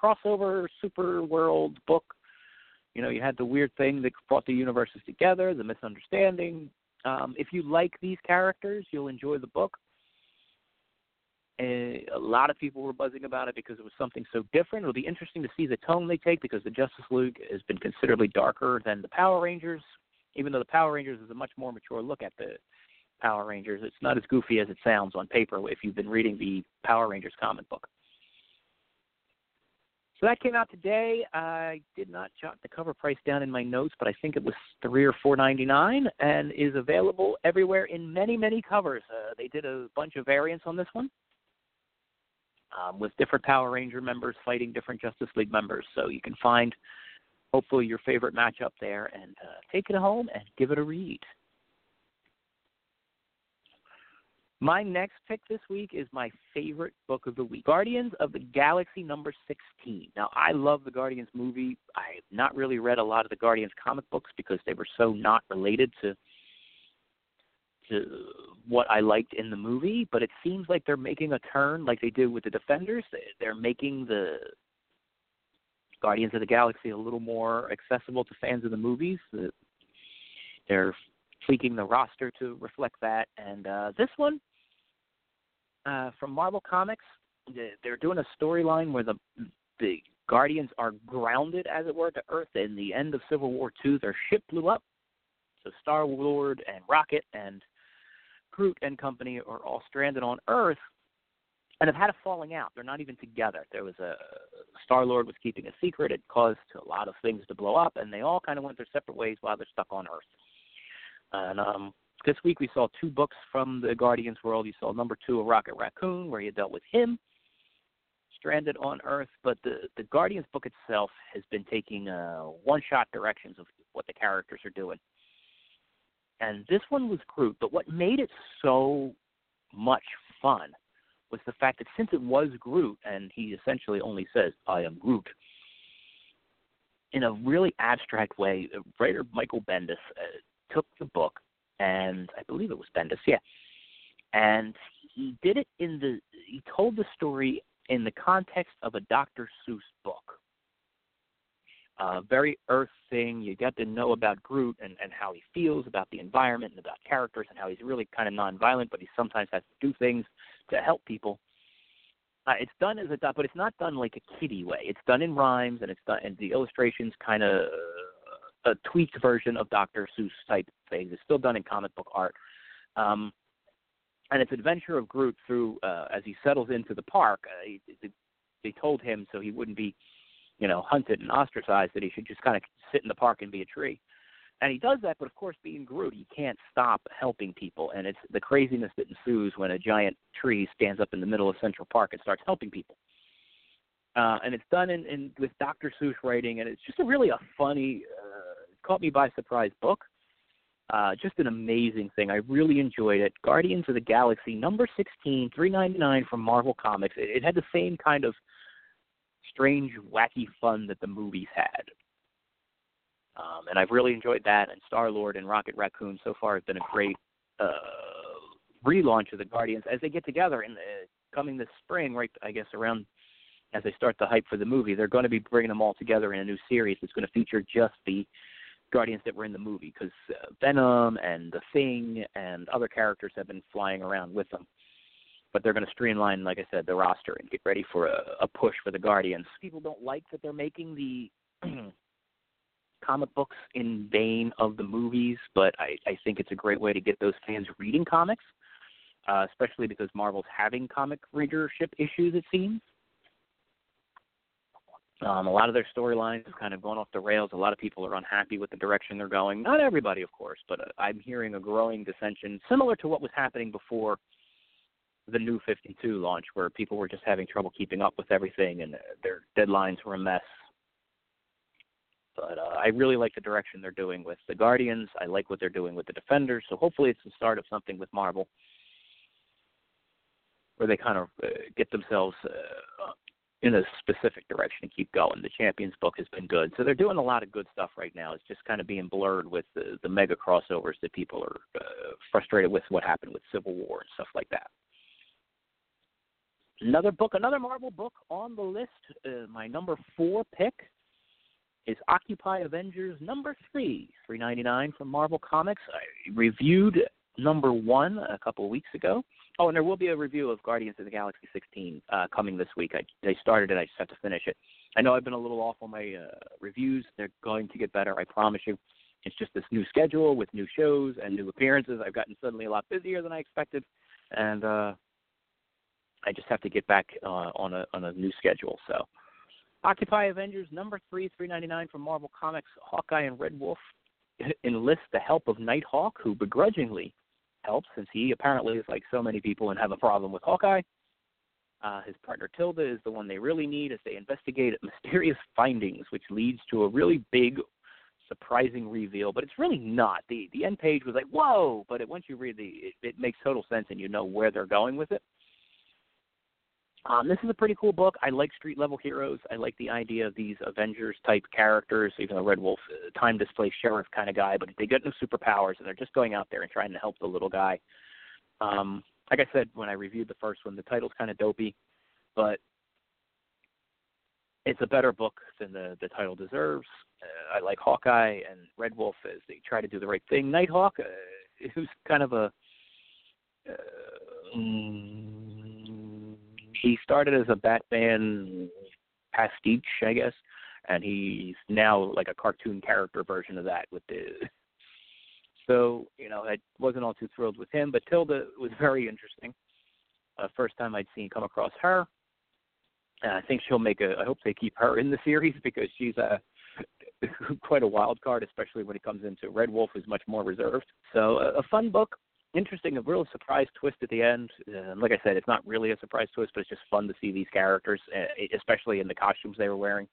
crossover super world book. You know, you had the weird thing that brought the universes together, the misunderstanding. Um, if you like these characters, you'll enjoy the book. And a lot of people were buzzing about it because it was something so different. It'll be interesting to see the tone they take because the Justice League has been considerably darker than the Power Rangers, even though the Power Rangers is a much more mature look at the Power Rangers. It's not as goofy as it sounds on paper if you've been reading the Power Rangers comic book. So that came out today. I did not jot the cover price down in my notes, but I think it was three or four ninety nine, and is available everywhere in many many covers. Uh, they did a bunch of variants on this one um, with different Power Ranger members fighting different Justice League members. So you can find hopefully your favorite matchup there and uh, take it home and give it a read. My next pick this week is my favorite book of the week Guardians of the Galaxy number 16. Now, I love the Guardians movie. I have not really read a lot of the Guardians comic books because they were so not related to to what I liked in the movie, but it seems like they're making a turn like they did with the Defenders. They're making the Guardians of the Galaxy a little more accessible to fans of the movies. They're tweaking the roster to reflect that. And uh, this one uh, from Marvel Comics, they're doing a storyline where the the Guardians are grounded, as it were, to Earth. In the end of Civil War II, their ship blew up. So Star Lord and Rocket and Groot and company are all stranded on Earth and have had a falling out. They're not even together. There was a Star Lord was keeping a secret. It caused a lot of things to blow up, and they all kind of went their separate ways while they're stuck on Earth. And um, this week we saw two books from the Guardians world. You saw number two, a Rocket Raccoon, where you dealt with him, stranded on Earth. But the the Guardians book itself has been taking uh, one-shot directions of what the characters are doing and this one was Groot. But what made it so much fun was the fact that since it was Groot, and he essentially only says, "I am Groot," in a really abstract way, writer Michael Bendis uh, took the book, and I believe it was Bendis, yeah, and he did it in the. He told the story in the context of a Dr. Seuss book uh, very earth thing. You get to know about Groot and, and how he feels about the environment and about characters and how he's really kind of nonviolent, but he sometimes has to do things to help people. Uh, it's done as a but it's not done like a kiddie way. It's done in rhymes and it's done and the illustrations kind of a tweaked version of Dr. Seuss type things. It's still done in comic book art. Um, and it's adventure of Groot through uh, as he settles into the park. Uh, he, they told him so he wouldn't be you know, hunted and ostracized that he should just kind of sit in the park and be a tree. And he does that, but of course, being Groot, he can't stop helping people, and it's the craziness that ensues when a giant tree stands up in the middle of Central Park and starts helping people. Uh, and it's done in, in with Dr. Seuss writing, and it's just a really a funny, caught me by surprise book. Uh, just an amazing thing. I really enjoyed it. Guardians of the Galaxy number sixteen, three ninety nine from Marvel Comics. It, it had the same kind of strange, wacky fun that the movies had. Um, and I've really enjoyed that. And Star Lord and Rocket Raccoon so far have been a great uh, relaunch of the Guardians as they get together in the, coming this spring, right? I guess around as they start the hype for the movie, they're going to be bringing them all together in a new series that's going to feature just the Guardians that were in the movie because uh, Venom and the Thing and other characters have been flying around with them. But they're going to streamline, like I said, the roster and get ready for a, a push for the Guardians. People don't like that they're making the comic books in vein of the movies, but I, I think it's a great way to get those fans reading comics, uh, especially because Marvel's having comic readership issues, it seems. Um, a lot of their storylines have kind of gone off the rails. A lot of people are unhappy with the direction they're going. Not everybody, of course, but uh, I'm hearing a growing dissension, similar to what was happening before the new 52 launch, where people were just having trouble keeping up with everything and uh, their deadlines were a mess. But uh, I really like the direction they're doing with the Guardians. I like what they're doing with the Defenders. So hopefully, it's the start of something with Marvel, where they kind of uh, get themselves uh, in a specific direction and keep going. The Champions book has been good, so they're doing a lot of good stuff right now. It's just kind of being blurred with the, the mega crossovers that people are uh, frustrated with what happened with Civil War and stuff like that. Another book, another Marvel book on the list. Uh, my number four pick is Occupy Avengers number three, three ninety nine from Marvel Comics. I reviewed number one a couple of weeks ago. Oh, and there will be a review of Guardians of the Galaxy 16 uh, coming this week. I, they started it. I just have to finish it. I know I've been a little off on my uh, reviews. They're going to get better. I promise you. It's just this new schedule with new shows and new appearances. I've gotten suddenly a lot busier than I expected, and uh, I just have to get back uh, on a on a new schedule. So, Occupy Avengers number three, three ninety nine from Marvel Comics. Hawkeye and Red Wolf enlist the help of Nighthawk, who begrudgingly helps, since he apparently is like so many people and have a problem with Hawkeye. Uh, his partner Tilda is the one they really need as they investigate mysterious findings, which leads to a really big, surprising reveal. But it's really not. the The end page was like, "Whoa!" But it, once you read the, it, it makes total sense, and you know where they're going with it. Um, this is a pretty cool book. I like street level heroes. I like the idea of these Avengers type characters, even though Red Wolf, uh, time displaced sheriff kind of guy, but they get no superpowers and they're just going out there and trying to help the little guy. Um, like I said when I reviewed the first one, the title's kind of dopey, but it's a better book than the the title deserves. Uh, I like Hawkeye and Red Wolf as they try to do the right thing. Nighthawk, uh, who's kind of a uh, he started as a Batman pastiche, I guess, and he's now like a cartoon character version of that with the. So you know, I wasn't all too thrilled with him, but Tilda was very interesting. Uh, first time I'd seen come across her. And I think she'll make a. I hope they keep her in the series because she's a quite a wild card, especially when it comes into Red Wolf, who's much more reserved. So a, a fun book interesting, a real surprise twist at the end. And like I said, it's not really a surprise twist, but it's just fun to see these characters, uh, especially in the costumes they were wearing.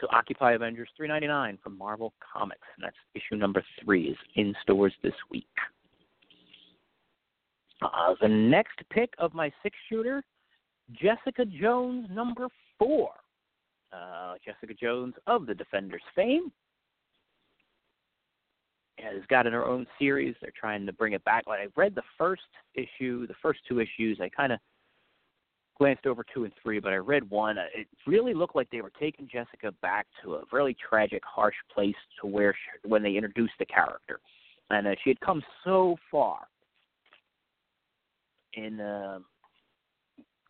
So Occupy Avengers 3.99 from Marvel Comics, and that's issue number three is in stores this week. Uh, the next pick of my six shooter, Jessica Jones number four. Uh, Jessica Jones of the Defenders fame has gotten her own series. They're trying to bring it back. Like I read the first issue, the first two issues. I kind of glanced over two and three, but I read one. It really looked like they were taking Jessica back to a really tragic, harsh place to where she, when they introduced the character, and uh, she had come so far in uh,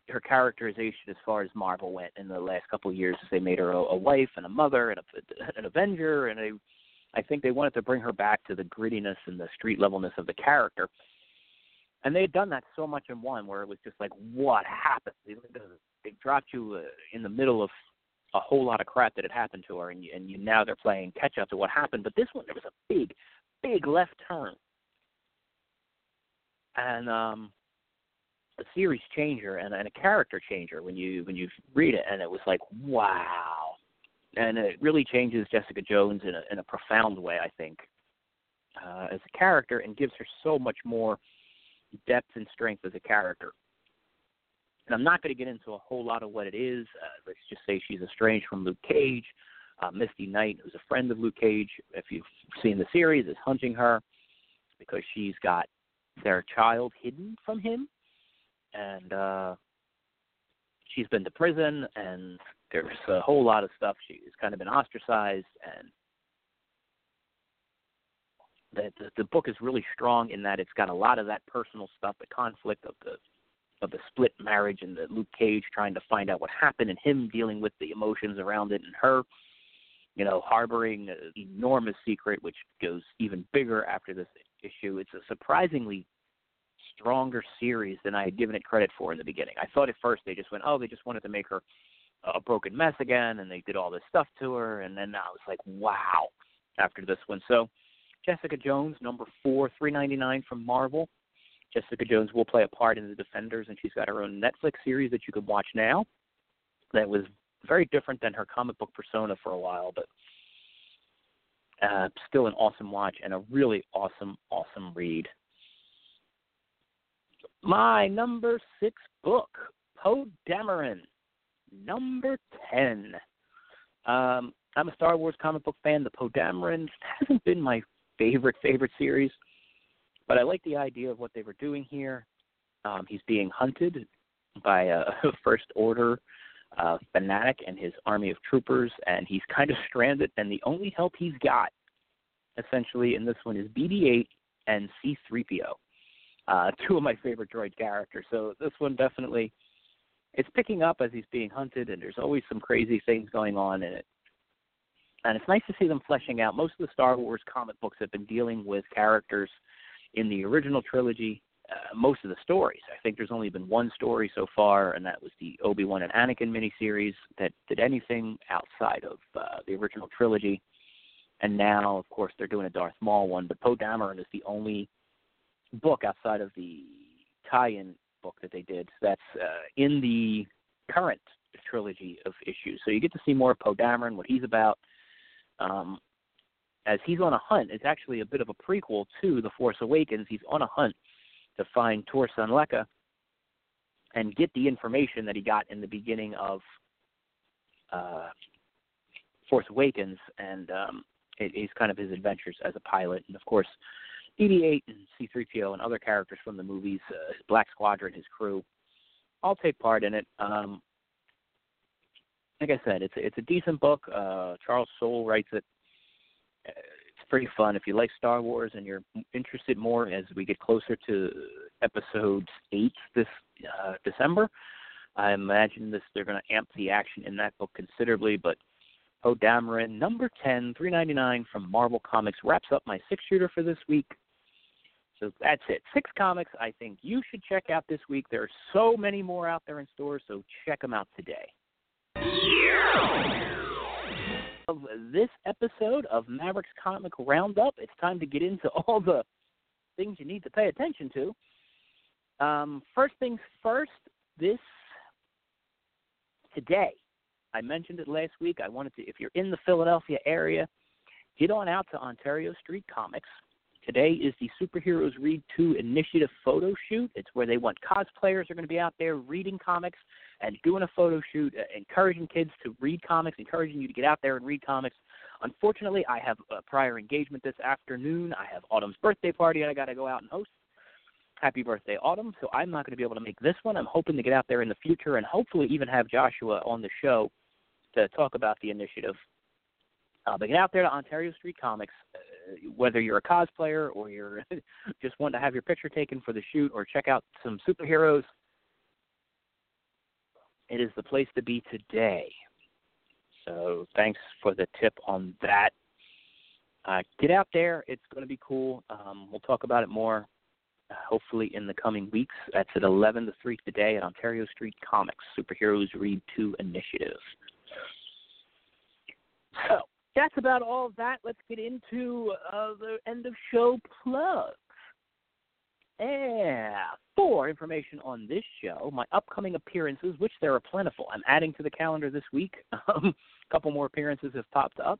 her characterization as far as Marvel went in the last couple of years, as they made her a, a wife and a mother and a, an Avenger and a I think they wanted to bring her back to the grittiness and the street levelness of the character. And they had done that so much in one, where it was just like, what happened? They, they dropped you uh, in the middle of a whole lot of crap that had happened to her, and, you, and you, now they're playing catch up to what happened. But this one, there was a big, big left turn, and um, a series changer and, and a character changer when you when you read it, and it was like, wow and it really changes Jessica Jones in a in a profound way, I think, uh, as a character, and gives her so much more depth and strength as a character. And I'm not going to get into a whole lot of what it is. Uh, let's just say she's estranged from Luke Cage. Uh, Misty Knight, who's a friend of Luke Cage, if you've seen the series, is hunting her because she's got their child hidden from him, and uh, she's been to prison, and there's a whole lot of stuff. She's kind of been ostracized, and the, the the book is really strong in that it's got a lot of that personal stuff, the conflict of the of the split marriage and the Luke Cage trying to find out what happened and him dealing with the emotions around it and her, you know, harboring an enormous secret which goes even bigger after this issue. It's a surprisingly stronger series than I had given it credit for in the beginning. I thought at first they just went, oh, they just wanted to make her a broken mess again, and they did all this stuff to her, and then I was like, wow, after this one. So, Jessica Jones, number four, three ninety nine from Marvel. Jessica Jones will play a part in the Defenders, and she's got her own Netflix series that you can watch now. That was very different than her comic book persona for a while, but uh, still an awesome watch and a really awesome, awesome read. My number six book, Poe Dameron, number ten. Um, I'm a Star Wars comic book fan. The Poe Dameron hasn't been my favorite favorite series. But I like the idea of what they were doing here. Um, he's being hunted by a First Order uh, fanatic and his army of troopers, and he's kind of stranded. And the only help he's got, essentially, in this one is BB-8 and C-3PO, uh, two of my favorite droid characters. So this one definitely, it's picking up as he's being hunted, and there's always some crazy things going on in it. And it's nice to see them fleshing out. Most of the Star Wars comic books have been dealing with characters – in the original trilogy, uh, most of the stories. I think there's only been one story so far, and that was the Obi Wan and Anakin miniseries that did anything outside of uh, the original trilogy. And now, of course, they're doing a Darth Maul one, but Poe Dameron is the only book outside of the tie-in book that they did that's uh, in the current trilogy of issues. So you get to see more of Poe Dameron, what he's about. Um, as he's on a hunt. It's actually a bit of a prequel to The Force Awakens. He's on a hunt to find Lor San Tekka and get the information that he got in the beginning of uh, Force Awakens, and um, it, it's kind of his adventures as a pilot. And of course, BB-8 and C-3PO and other characters from the movies, uh, Black Squadron, his crew, all take part in it. Um, like I said, it's a, it's a decent book. Uh, Charles Soule writes it it's pretty fun. If you like Star Wars and you're interested more as we get closer to episode eight this uh, December, I imagine this they're going to amp the action in that book considerably. But Poe Dameron, number ten, three ninety nine from Marvel Comics, wraps up my six shooter for this week. So that's it. Six comics I think you should check out this week. There are so many more out there in stores, so check them out today of this episode of Mavericks Comic Roundup. It's time to get into all the things you need to pay attention to. Um, first things first, this today, I mentioned it last week. I wanted to, if you're in the Philadelphia area, get on out to Ontario Street Comics. Today is the Superheroes Read 2 Initiative photo shoot. It's where they want cosplayers are going to be out there reading comics and doing a photo shoot, uh, encouraging kids to read comics, encouraging you to get out there and read comics. Unfortunately, I have a prior engagement this afternoon. I have Autumn's birthday party and I got to go out and host. Happy birthday, Autumn. So I'm not going to be able to make this one. I'm hoping to get out there in the future and hopefully even have Joshua on the show to talk about the initiative. Uh, but get out there to Ontario Street Comics, uh, whether you're a cosplayer or you're just want to have your picture taken for the shoot or check out some superheroes it is the place to be today. So thanks for the tip on that. Uh, get out there. It's going to be cool. Um, we'll talk about it more uh, hopefully in the coming weeks. That's at 11 to 3 today at Ontario Street Comics, Superheroes Read 2 Initiative. So that's about all that. Let's get into uh, the end of show plugs. Yeah. For information on this show, my upcoming appearances, which there are plentiful, I'm adding to the calendar this week. Um, a couple more appearances have popped up.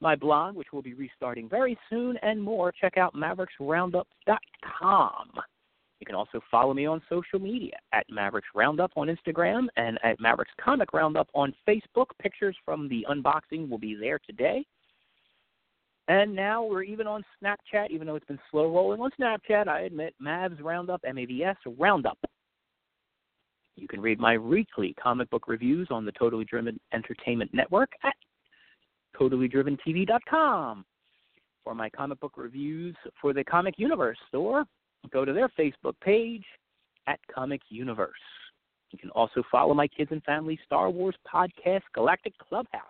My blog, which will be restarting very soon, and more. Check out mavericksroundup.com. You can also follow me on social media at Mavericks Roundup on Instagram and at Mavericks Comic Roundup on Facebook. Pictures from the unboxing will be there today. And now we're even on Snapchat, even though it's been slow rolling on Snapchat, I admit, Mavs Roundup, M A V S Roundup. You can read my weekly comic book reviews on the Totally Driven Entertainment Network at totallydriventv.com. For my comic book reviews for the Comic Universe store, go to their Facebook page at Comic Universe. You can also follow my kids and family Star Wars podcast, Galactic Clubhouse,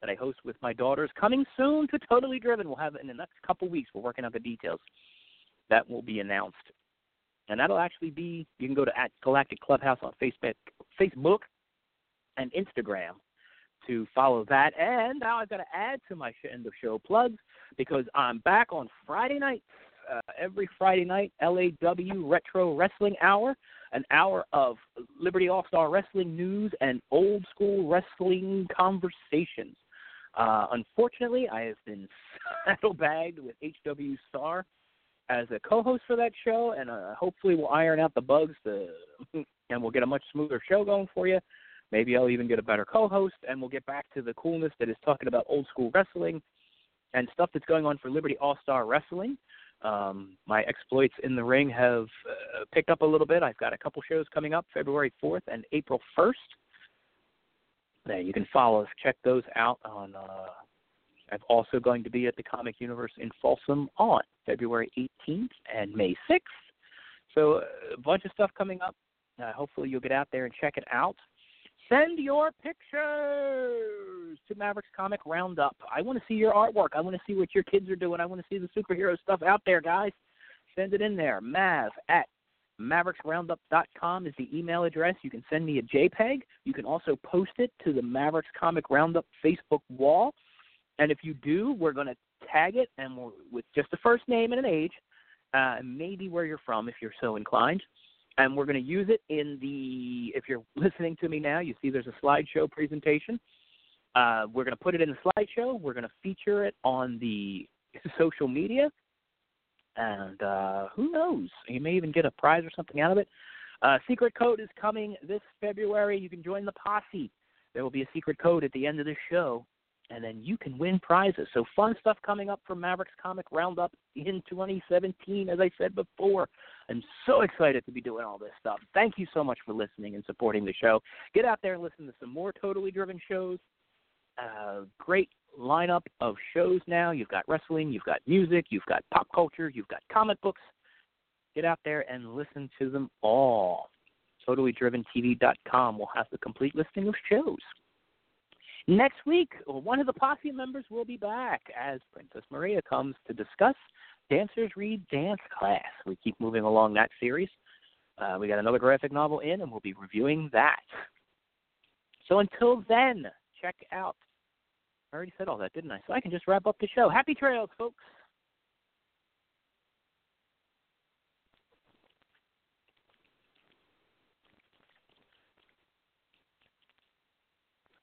that I host with my daughters. Coming soon to Totally Driven. We'll have it in the next couple weeks. We're working out the details. That will be announced. And that'll actually be, you can go to at Galactic Clubhouse on Facebook, Facebook and Instagram to follow that. And now I've got to add to my end of show plugs because I'm back on Friday nights. Uh, every Friday night, LAW Retro Wrestling Hour, an hour of Liberty All Star Wrestling news and old school wrestling conversations. Uh, unfortunately, I have been saddlebagged with HW Star as a co-host for that show, and uh, hopefully we'll iron out the bugs to, and we'll get a much smoother show going for you. Maybe I'll even get a better co-host, and we'll get back to the coolness that is talking about old school wrestling and stuff that's going on for Liberty All Star Wrestling. Um, my exploits in the ring have uh, picked up a little bit. I've got a couple shows coming up February 4th and April 1st. Now you can follow us, check those out on. Uh, I'm also going to be at the Comic Universe in Folsom on February 18th and May 6th. So a bunch of stuff coming up. Uh, hopefully you'll get out there and check it out. Send your pictures to Mavericks Comic Roundup. I want to see your artwork. I want to see what your kids are doing. I want to see the superhero stuff out there, guys. Send it in there. Mav at mavericksroundup.com is the email address. You can send me a JPEG. You can also post it to the Mavericks Comic Roundup Facebook wall. And if you do, we're going to tag it and with just the first name and an age, uh, maybe where you're from if you're so inclined and we're going to use it in the. If you're listening to me now, you see there's a slideshow presentation. Uh, we're going to put it in the slideshow. We're going to feature it on the social media, and uh, who knows? You may even get a prize or something out of it. Uh, secret code is coming this February. You can join the posse. There will be a secret code at the end of this show and then you can win prizes. So fun stuff coming up for Mavericks Comic Roundup in 2017, as I said before. I'm so excited to be doing all this stuff. Thank you so much for listening and supporting the show. Get out there and listen to some more totally driven shows. Uh, great lineup of shows now. You've got wrestling, you've got music, you've got pop culture, you've got comic books. Get out there and listen to them all. TotallyDrivenTV.com will have the complete listing of shows. Next week, one of the posse members will be back as Princess Maria comes to discuss Dancers Read Dance Class. We keep moving along that series. Uh, we got another graphic novel in, and we'll be reviewing that. So until then, check out. I already said all that, didn't I? So I can just wrap up the show. Happy trails, folks.